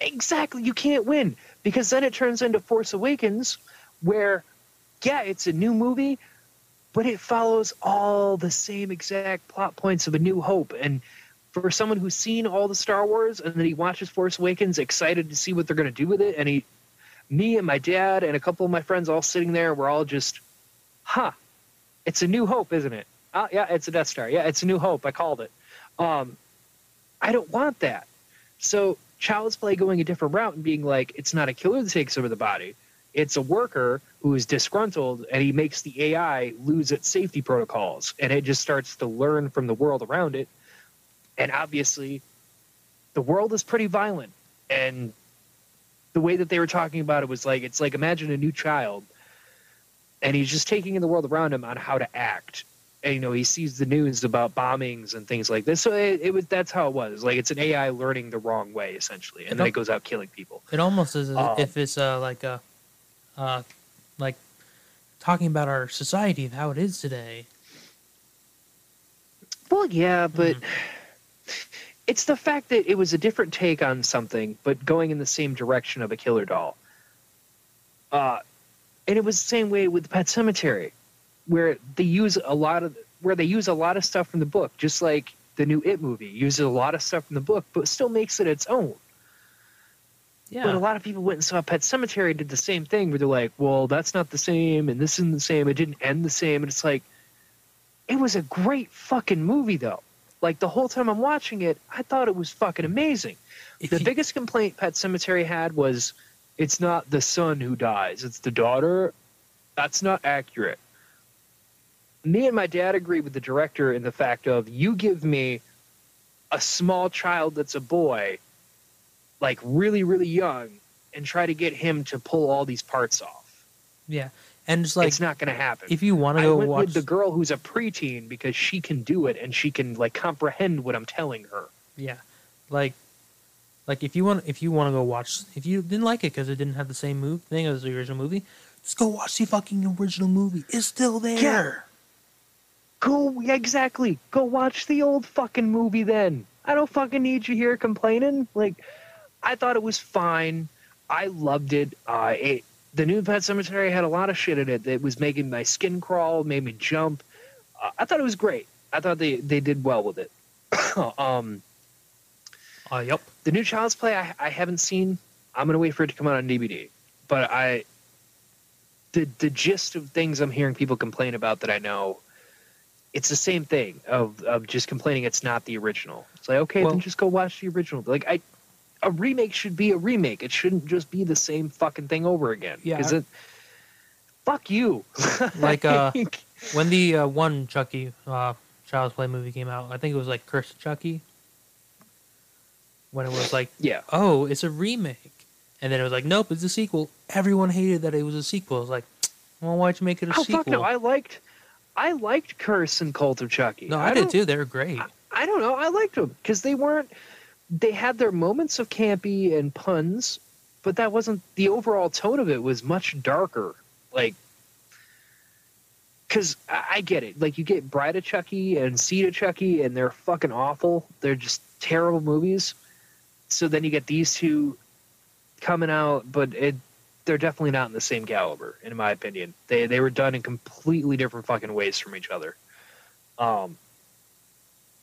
Exactly. You can't win because then it turns into Force Awakens, where, yeah, it's a new movie, but it follows all the same exact plot points of A New Hope. And for someone who's seen all the Star Wars and then he watches Force Awakens, excited to see what they're going to do with it, and he, me and my dad and a couple of my friends all sitting there, we're all just, huh, it's A New Hope, isn't it? Oh, yeah, it's a Death Star. Yeah, it's A New Hope. I called it. Um, I don't want that. So Child's Play going a different route and being like, it's not a killer that takes over the body. It's a worker who is disgruntled and he makes the AI lose its safety protocols and it just starts to learn from the world around it. And obviously, the world is pretty violent. And the way that they were talking about it was like, it's like imagine a new child and he's just taking in the world around him on how to act. And, you know, he sees the news about bombings and things like this. So it, it was that's how it was. Like it's an AI learning the wrong way essentially, and then it goes out killing people. It almost is Um, if it's uh, like a, uh, like talking about our society of how it is today. Well, yeah, but it's the fact that it was a different take on something, but going in the same direction of a killer doll. Uh, and it was the same way with Pet Sematary, where they use a lot of where they use a lot of stuff from the book, just like the new It movie uses a lot of stuff from the book, but still makes it its own. Yeah, But a lot of people went and saw Pet Sematary did the same thing where they're like, well, that's not the same and this isn't the same. It didn't end the same. And it's like, it was a great fucking movie though. Like the whole time I'm watching it, I thought it was fucking amazing. if The you- biggest complaint Pet Sematary had was it's not the son who dies, it's the daughter. That's not accurate. Me and my dad agree with the director in the fact of you give me a small child that's a boy, like really, really young, and try to get him to pull all these parts off. yeah, and it's like it's not going to happen. if you want to I go went watch with the girl who's a preteen because she can do it and she can like comprehend what I'm telling her. Yeah, like, like if you want, if you want to go watch, if you didn't like it because it didn't have the same move thing as the original movie, just go watch the fucking original movie. It's still there. Go yeah, exactly. Go watch the old fucking movie then. I don't fucking need you here complaining. Like, I thought it was fine. I loved it. Uh, it the new Pet Sematary had a lot of shit in it that was making my skin crawl, made me jump. Uh, I thought it was great. I thought they they did well with it. um, Oh, yep. the new Child's Play I, I haven't seen. I'm gonna wait for it to come out on DVD. But I, the the gist of things I'm hearing people complain about that I know, it's the same thing of of just complaining it's not the original. It's like okay, Well- then just go watch the original. Like I, a remake should be a remake. It shouldn't just be the same fucking thing over again. Yeah, 'Cause I- it. Fuck you. Like, uh, When the uh, one Chucky, uh, Child's Play movie came out. I think it was like Curse of Chucky. When it was like, Yeah. oh, it's a remake, and then it was like, nope, it's a sequel. Everyone hated that it was a sequel. It was like, well, why'd you make it a Oh sequel? fuck no! I liked, I liked Curse and Cult of Chucky. no, I, did don't- too. They were great. I don't know. I liked them because they weren't. They had their moments of campy and puns, but that wasn't the overall tone of it. Was much darker. Like, because I, get it. Like you get Bride of Chucky and Seed of Chucky, and they're fucking awful. They're just terrible movies. So then you get these two coming out, but it they're definitely not in the same caliber, in my opinion. They they were done in completely different fucking ways from each other. Um.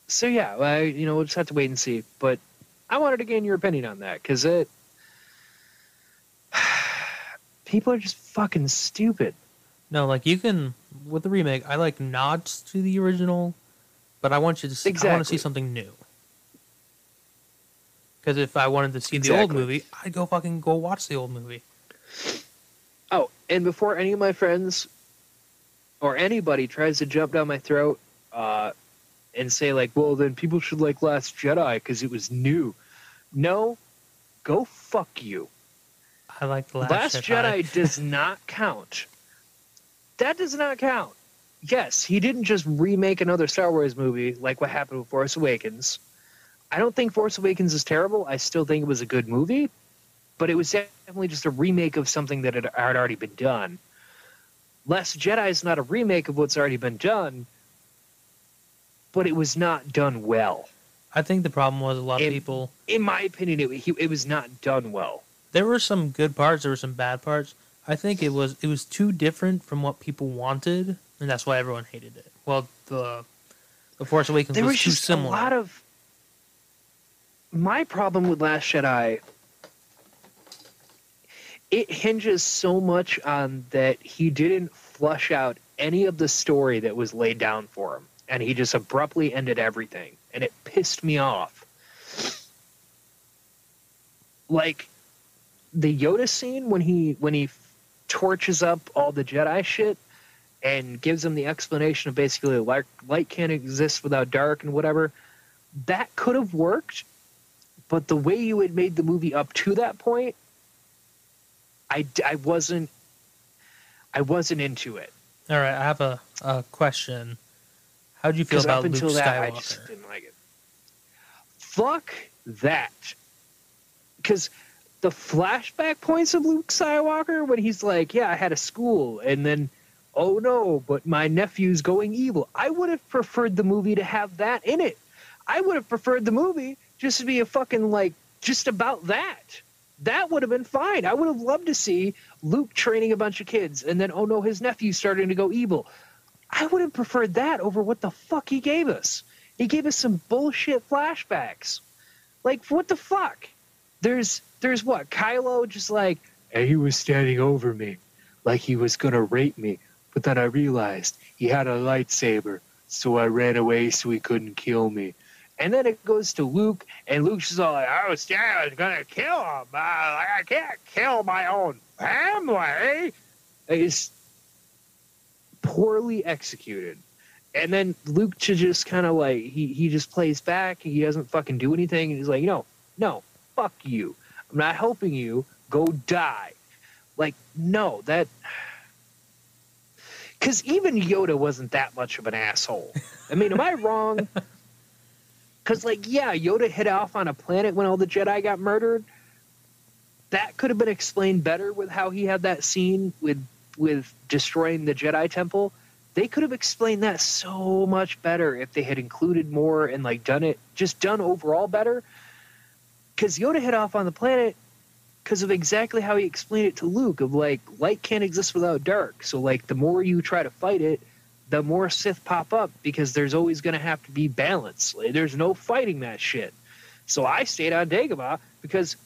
So yeah, I, you know, we'll just have to wait and see. But I wanted to gain your opinion on that because it. People are just fucking stupid. No, like you can with the remake. I like nods to the original, but I want you to. See, I want to see something new. Because if I wanted to see the old movie, I'd go fucking go watch the old movie. Oh, and before any of my friends or anybody tries to jump down my throat uh, and say like, "Well, then people should like Last Jedi because it was new," no, go fuck you. I like the last, Last Jedi. does not count. That does not count. Yes, he didn't just remake another Star Wars movie like what happened with Force Awakens. I don't think Force Awakens is terrible. I still think it was a good movie, but it was definitely just a remake of something that had, had already been done. Last Jedi is not a remake of what's already been done, but it was not done well. I think the problem was a lot of people. In my opinion, it, he, it was not done well. There were some good parts. There were some bad parts. I think it was it was too different from what people wanted, and that's why everyone hated it. Well, the the Force Awakens there was, was too just similar. a lot of my problem with last jedi it hinges so much on that he didn't flush out any of the story that was laid down for him and he just abruptly ended everything and it pissed me off like the yoda scene when he when he torches up all the jedi shit and gives them the explanation of basically light, light can't exist without dark and whatever. That could have worked, but the way you had made the movie up to that point, i i wasn't I wasn't into it All right, I have a, a question. How do you feel about up Luke until that I Skywalker? just didn't like it. Fuck that, because the flashback points of Luke Skywalker when he's like, "Yeah, I had a school," and then oh no, but my nephew's going evil. I would have preferred the movie to have that in it. I would have preferred the movie just to be a fucking like just about that. That would have been fine. I would have loved to see Luke training a bunch of kids and then oh no, his nephew's starting to go evil. I would have preferred that over what the fuck he gave us. He gave us some bullshit flashbacks. Like what the fuck? There's there's what? Kylo just like and he was standing over me like he was gonna rape me. But then I realized he had a lightsaber, so I ran away so he couldn't kill me. And then it goes to Luke, and Luke's all like, I was scared I was gonna kill him. Uh, like, I can't kill my own family. It's poorly executed. And then Luke to just kind of like he he just plays back. He doesn't fucking do anything. And he's like, no, no, fuck you. I'm not helping you. Go die. Like, no, that. Because even Yoda wasn't that much of an asshole. I mean, am I wrong? Because, like, yeah, Yoda hit off on a planet when all the Jedi got murdered. That could have been explained better with how he had that scene with with destroying the Jedi Temple. They could have explained that so much better if they had included more and like done it just done overall better. Because Yoda hit off on the planet because of exactly how he explained it to Luke of like light can't exist without dark. So like the more you try to fight it, the more Sith pop up because there's always going to have to be balance. There's no fighting that shit. So I stayed on Dagobah because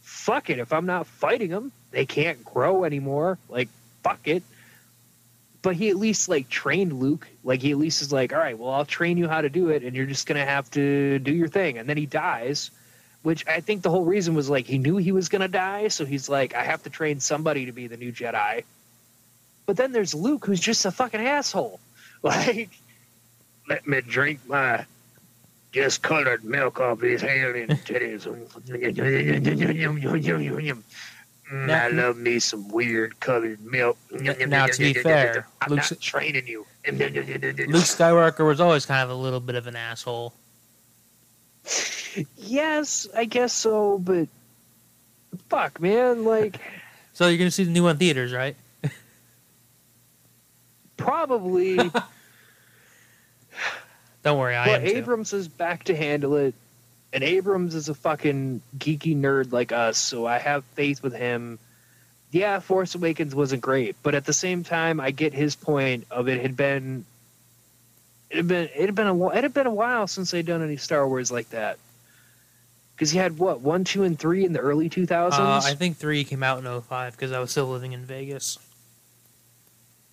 fuck it. If I'm not fighting them, they can't grow anymore. Like fuck it. But he at least like trained Luke. Like he at least is like, all right, well I'll train you how to do it, and you're just gonna have to do your thing. And then he dies, which I think the whole reason was like he knew he was gonna die, so he's like, I have to train somebody to be the new Jedi. But then there's Luke, who's just a fucking asshole. Like let me drink my discolored milk off his alien titties. Mm, Now- I love me some weird colored milk. now, to be fair, I'm Luke's- not training you. Luke Skywalker was always kind of a little bit of an asshole. Yes, I guess so, but fuck, man, like So you're gonna see the new one theaters, right? probably. Don't worry, I but am too. Abrams is back to handle it, and Abrams is a fucking geeky nerd like us, so I have faith with him. Yeah, Force Awakens wasn't great, but at the same time, I get his point of it had been. It had been it had been a it had been a while since they'd done any Star Wars like that. Because you had what one, two, and three in the early two thousands. Uh. I think three came out in 05 because I was still living in Vegas.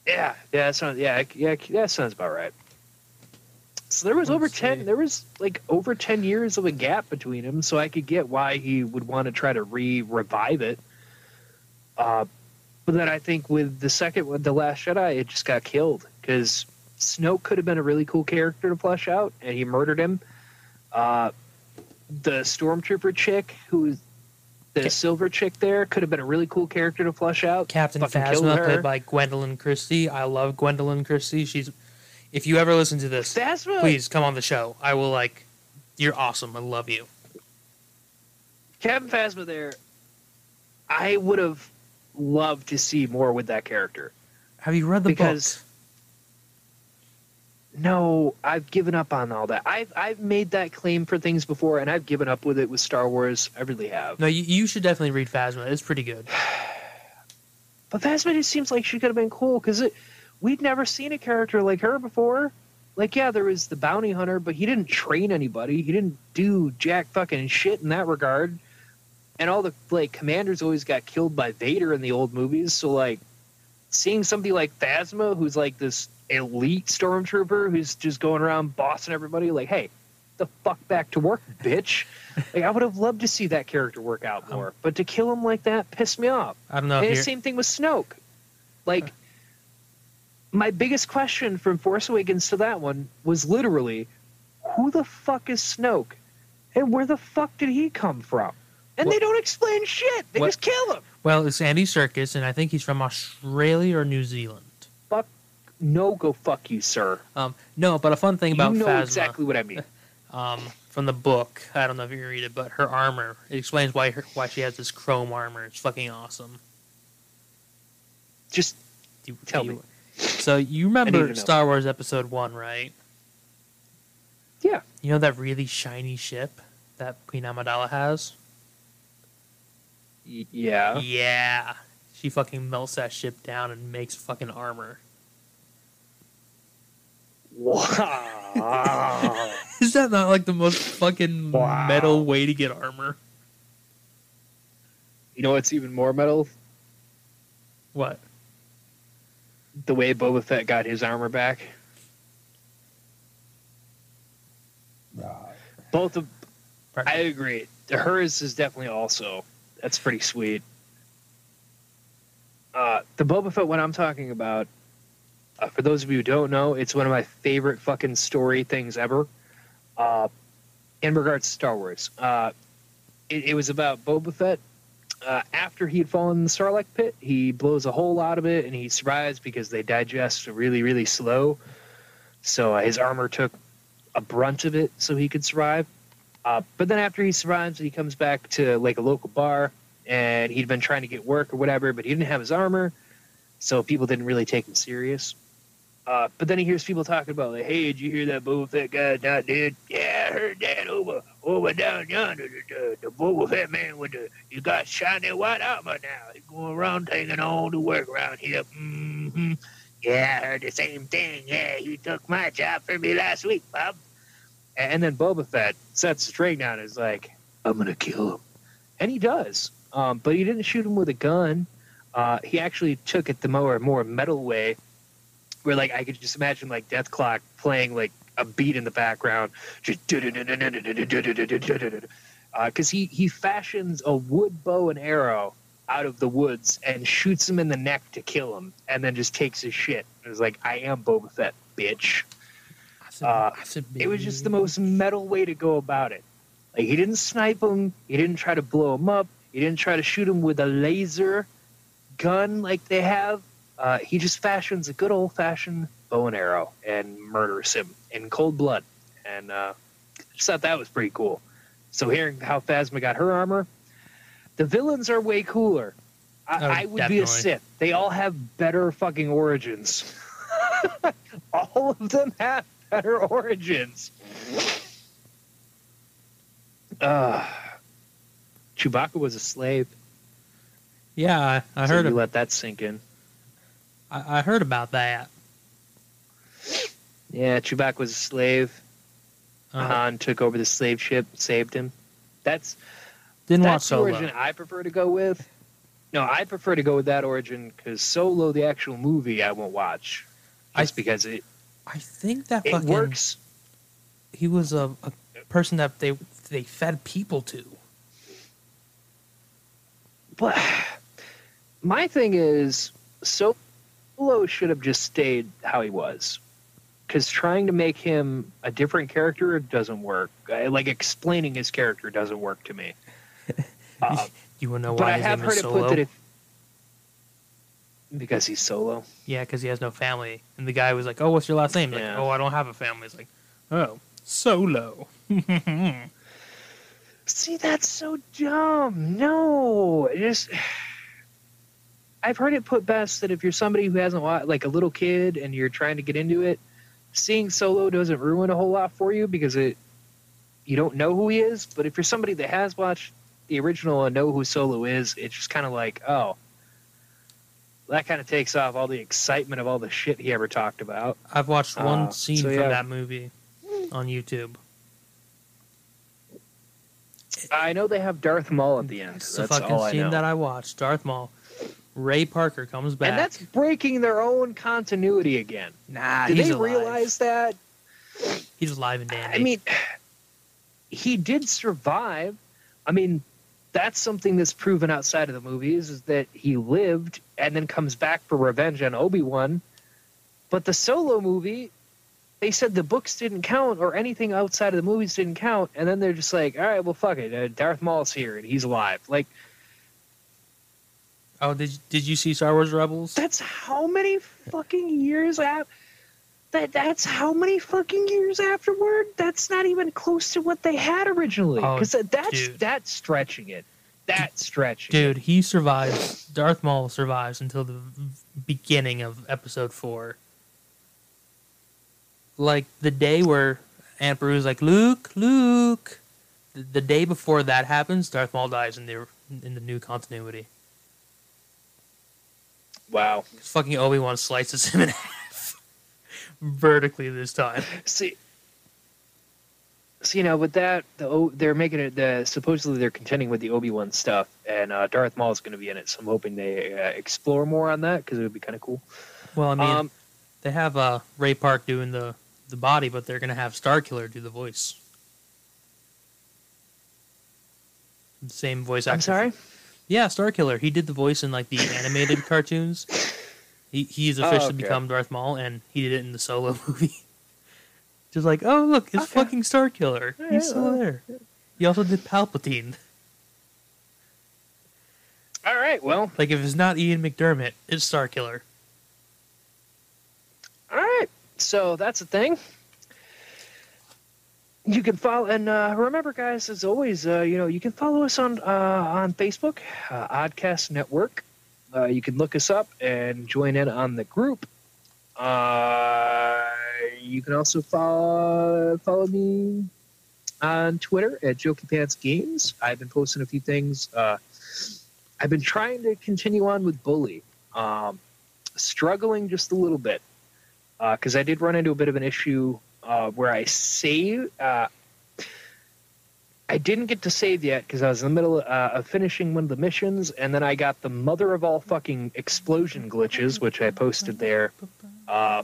Yeah, yeah, that sounds yeah, yeah, that sounds about right. So there was over Let's ten. see. There was like over ten years of a gap between them, so I could get why he would want to try to re revive it. Uh, but then I think with the second one, the Last Jedi, it just got killed because Snoke could have been a really cool character to flesh out, and he murdered him. Uh, the stormtrooper chick, who the Ca- silver chick there, could have been a really cool character to flesh out. Captain Fucking killed Phasma, played by Gwendoline Christie. I love Gwendoline Christie. She's. If you ever listen to this, Phasma, please come on the show. I will like. You're awesome. I love you. Captain Phasma there, I would have loved to see more with that character. Have you read the book? Because- books? No, I've given up on all that. I've I've made that claim for things before, and I've given up with it with Star Wars. I really have. No, you, you should definitely read Phasma. It's pretty good. But Phasma just seems like she could have been cool because it we'd never seen a character like her before. Like, yeah, there was the bounty hunter, but he didn't train anybody. He didn't do jack fucking shit in that regard. And all the like commanders always got killed by Vader in the old movies. So like seeing somebody like Phasma, who's like this elite stormtrooper who's just going around bossing everybody, like, hey, the fuck back to work, bitch. like I would have loved to see that character work out um, more. But to kill him like that pissed me off. I don't know And the same thing with Snoke. Like, my biggest question from Force Awakens to that one was literally, who the fuck is Snoke, and where the fuck did he come from? And they don't explain shit. They What- just kill him. Well, it's Andy Serkis, and I think he's from Australia or New Zealand. Fuck no, go fuck you, sir. Um, no, but a fun thing about you know Phasma, exactly what I mean. um, from the book, I don't know if you read it, but her armor it explains why her, why she has this chrome armor. It's fucking awesome. Just Do, Tell do me. you- So you remember. Star Wars Episode One, right? Yeah. You know that really shiny ship that Queen Amidala has? y- yeah. Yeah. She fucking melts that ship down and makes fucking armor. Wow. Is that not like the most fucking Wow. metal way to get armor? you know what's even more metal? What? The way Boba Fett got his armor back. Both of Pardon? I agree. Hers is definitely also. That's pretty sweet. Uh, the Boba Fett one I'm talking about, uh, for those of you who don't know, it's one of my favorite fucking story things ever. Uh, in regards to Star Wars, uh, it, it was about Boba Fett. Uh, after he had fallen in the Sarlacc pit, he blows a hole out of it and he survives because they digest really, really slow. So uh, his armor took a brunt of it so he could survive. Uh, but then after he survives, he comes back to like a local bar, and he'd been trying to get work or whatever, but he didn't have his armor, so people didn't really take him serious. Uh, but then he hears people talking about like, "Hey, did you hear that Boba Fett guy's not dead? Yeah, I heard that over over down yonder. The, the, the Boba Fett man with the you got shiny white armor now. He's going around taking all the work around here. hmm Yeah, I heard the same thing. Yeah, he took my job for me last week, Bob." And then Boba Fett sets string down is like, I'm to kill him. And he does. Um, but he didn't shoot him with a gun. Uh, he actually took it the more, more metal way, where like I could just imagine like Dethklok playing like a beat in the background. Just because he, he fashions a wood bow and arrow out of the woods and shoots him in the neck to kill him and then just takes his shit. It was like, I am Boba Fett, bitch. Uh, it was just the most metal way to go about it. Like he didn't snipe him, he didn't try to blow him up, he didn't try to shoot him with a laser gun like they have. Uh, he just fashions a good old fashioned bow and arrow and murders him in cold blood. And uh, I just thought that was pretty cool. So hearing how Phasma got her armor, the villains are way cooler. I, Oh, I would be a. Sith. They all have better fucking origins. all of them have better origins. Uh, Chewbacca was a slave. Yeah, I, I so heard. you Of, let that sink in. I, I heard about that. Yeah, Chewbacca was a slave. Uh, Han took over the slave ship, saved him. That's didn't watch that's the Solo. origin I prefer to go with. No, I prefer to go with that origin because Solo, the actual movie, I won't watch. I- Just because it, I think that it fucking works. he was a, a person that they they fed people to. But my thing is, Solo should have just stayed how he was. Because trying to make him a different character doesn't work. Uh, Like explaining his character doesn't work to me. Uh, You wanna know why? but I have heard it put that if because he's solo. Yeah, because he has no family. And the guy was like, "Oh, what's your last name?" Yeah. Like, "Oh, I don't have a family." It's like, "Oh, Solo." See, that's so dumb. No, it just. I've heard it put best that if you're somebody who hasn't watched, like a little kid, and you're trying to get into it, seeing Solo doesn't ruin a whole lot for you because it, you don't know who he is. But if you're somebody that has watched the original and know who Solo is, it's just kind of like, oh, that kind of takes off all the excitement of all the shit he ever talked about. I've watched one Uh, scene so, from yeah. that movie on YouTube. I know they have Darth Maul at the end. It's the That's fucking all I scene know. that I watched. Darth Maul. Ray Parker comes back. and that's breaking their own continuity again. nah. Did they alive. realize that? he's alive and dandy? I mean, he did survive. I mean, that's something that's proven outside of the movies is that he lived and then comes back for revenge on Obi Wan. But the solo movie, they said the books didn't count or anything outside of the movies didn't count, and then they're just like, all right, well, fuck it, uh, Darth Maul's here and he's alive. Like oh, did did you see Star Wars Rebels? that's how many fucking years after. That that's how many fucking years afterward? That's not even close to what they had originally. Oh, Because that's dude. that's stretching it. That's stretching. Dude, he survives. Darth Maul survives until the beginning of Episode Four. Like the day where Aunt Beru's like, "Luke, Luke." The, the day before that happens, Darth Maul dies in the in the new continuity. It. Wow. Fucking Obi Wan slices him in half vertically this time. See. So you know, with that, the they're making it. The supposedly they're contending with the Obi Wan stuff, and uh, Darth Maul is going to be in it. So I'm hoping they uh, explore more on that because it would be kind of cool. Well, I mean, um, they have uh, Ray Park doing the the body, but they're gonna have Starkiller do the voice. The same voice actor. I'm sorry. Yeah, Star Killer. He did the voice in like the animated cartoons. He he's Oh, officially okay. become Darth Maul, and he did it in the Solo movie. Just like, oh look, it's Okay. fucking Starkiller. He's still there. He also did Palpatine. All right. Well. Like if it's not Ian McDiarmid, it's Star Killer. All right. So that's the thing. You can follow, and uh, remember, guys, as always, uh, you know, you can follow us on uh, on Facebook, uh, Oddcast Network. Uh, you can look us up and join in on the group. Uh, you can also follow follow me on Twitter at Jokeypants Games. I've been posting a few things. I've been trying to continue on with Bully, um, struggling just a little bit because I did run into a bit of an issue uh, where I saved. Uh, I didn't get to save yet because I was in the middle uh, of finishing one of the missions, and then I got the mother of all fucking explosion glitches, which I posted there, uh,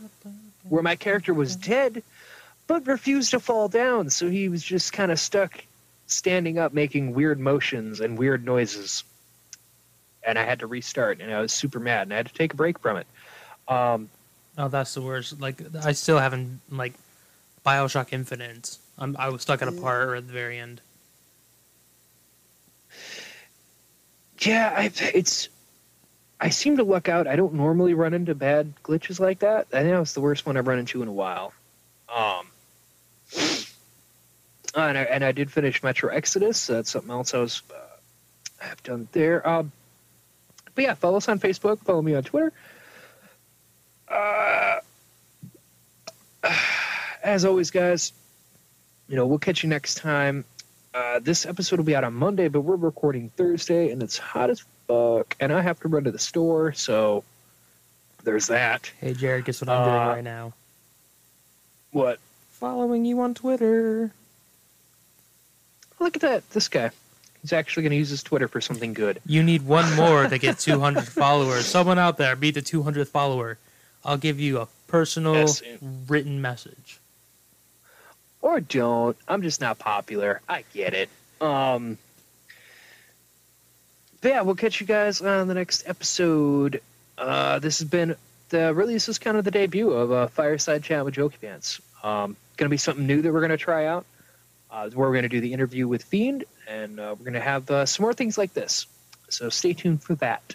where my character was dead, but refused to fall down, so he was just kind of stuck standing up, making weird motions and weird noises, and I had to restart, and I was super mad, and I had to take a break from it. Um, Oh, that's the worst. Like I still haven't like Bioshock Infinite. I'm, I was stuck at a part at the very end. Yeah, I, it's. I seem to luck out. I don't normally run into bad glitches like that. I think that was the worst one I've run into in a while. Um, and I, and I did finish Metro Exodus. So that's something else I was uh, have done there. Um, but yeah, follow us on Facebook. Follow me on Twitter. Uh, as always, guys, you know we'll catch you next time. Uh, this episode will be out on Monday, but we're recording Thursday, and it's hot as fuck, and I have to run to the store, so there's that. Hey, Jared, guess what I'm doing Uh, right now? What? Following you on Twitter. Look at that. This guy. He's actually going to use his Twitter for something good. You need one more to get 200 followers. Someone out there, beat the 200th follower. I'll give you a personal Yes. written message. Or don't. I'm just not popular. I get it. Um. But yeah, we'll catch you guys on the next episode. Uh, this has been the really this is kind of the debut of a fireside chat with Jokeypants. Um, gonna be something new that we're gonna try out. Uh, where we're gonna do the interview with Fiend, and uh, we're gonna have uh, some more things like this. So stay tuned for that.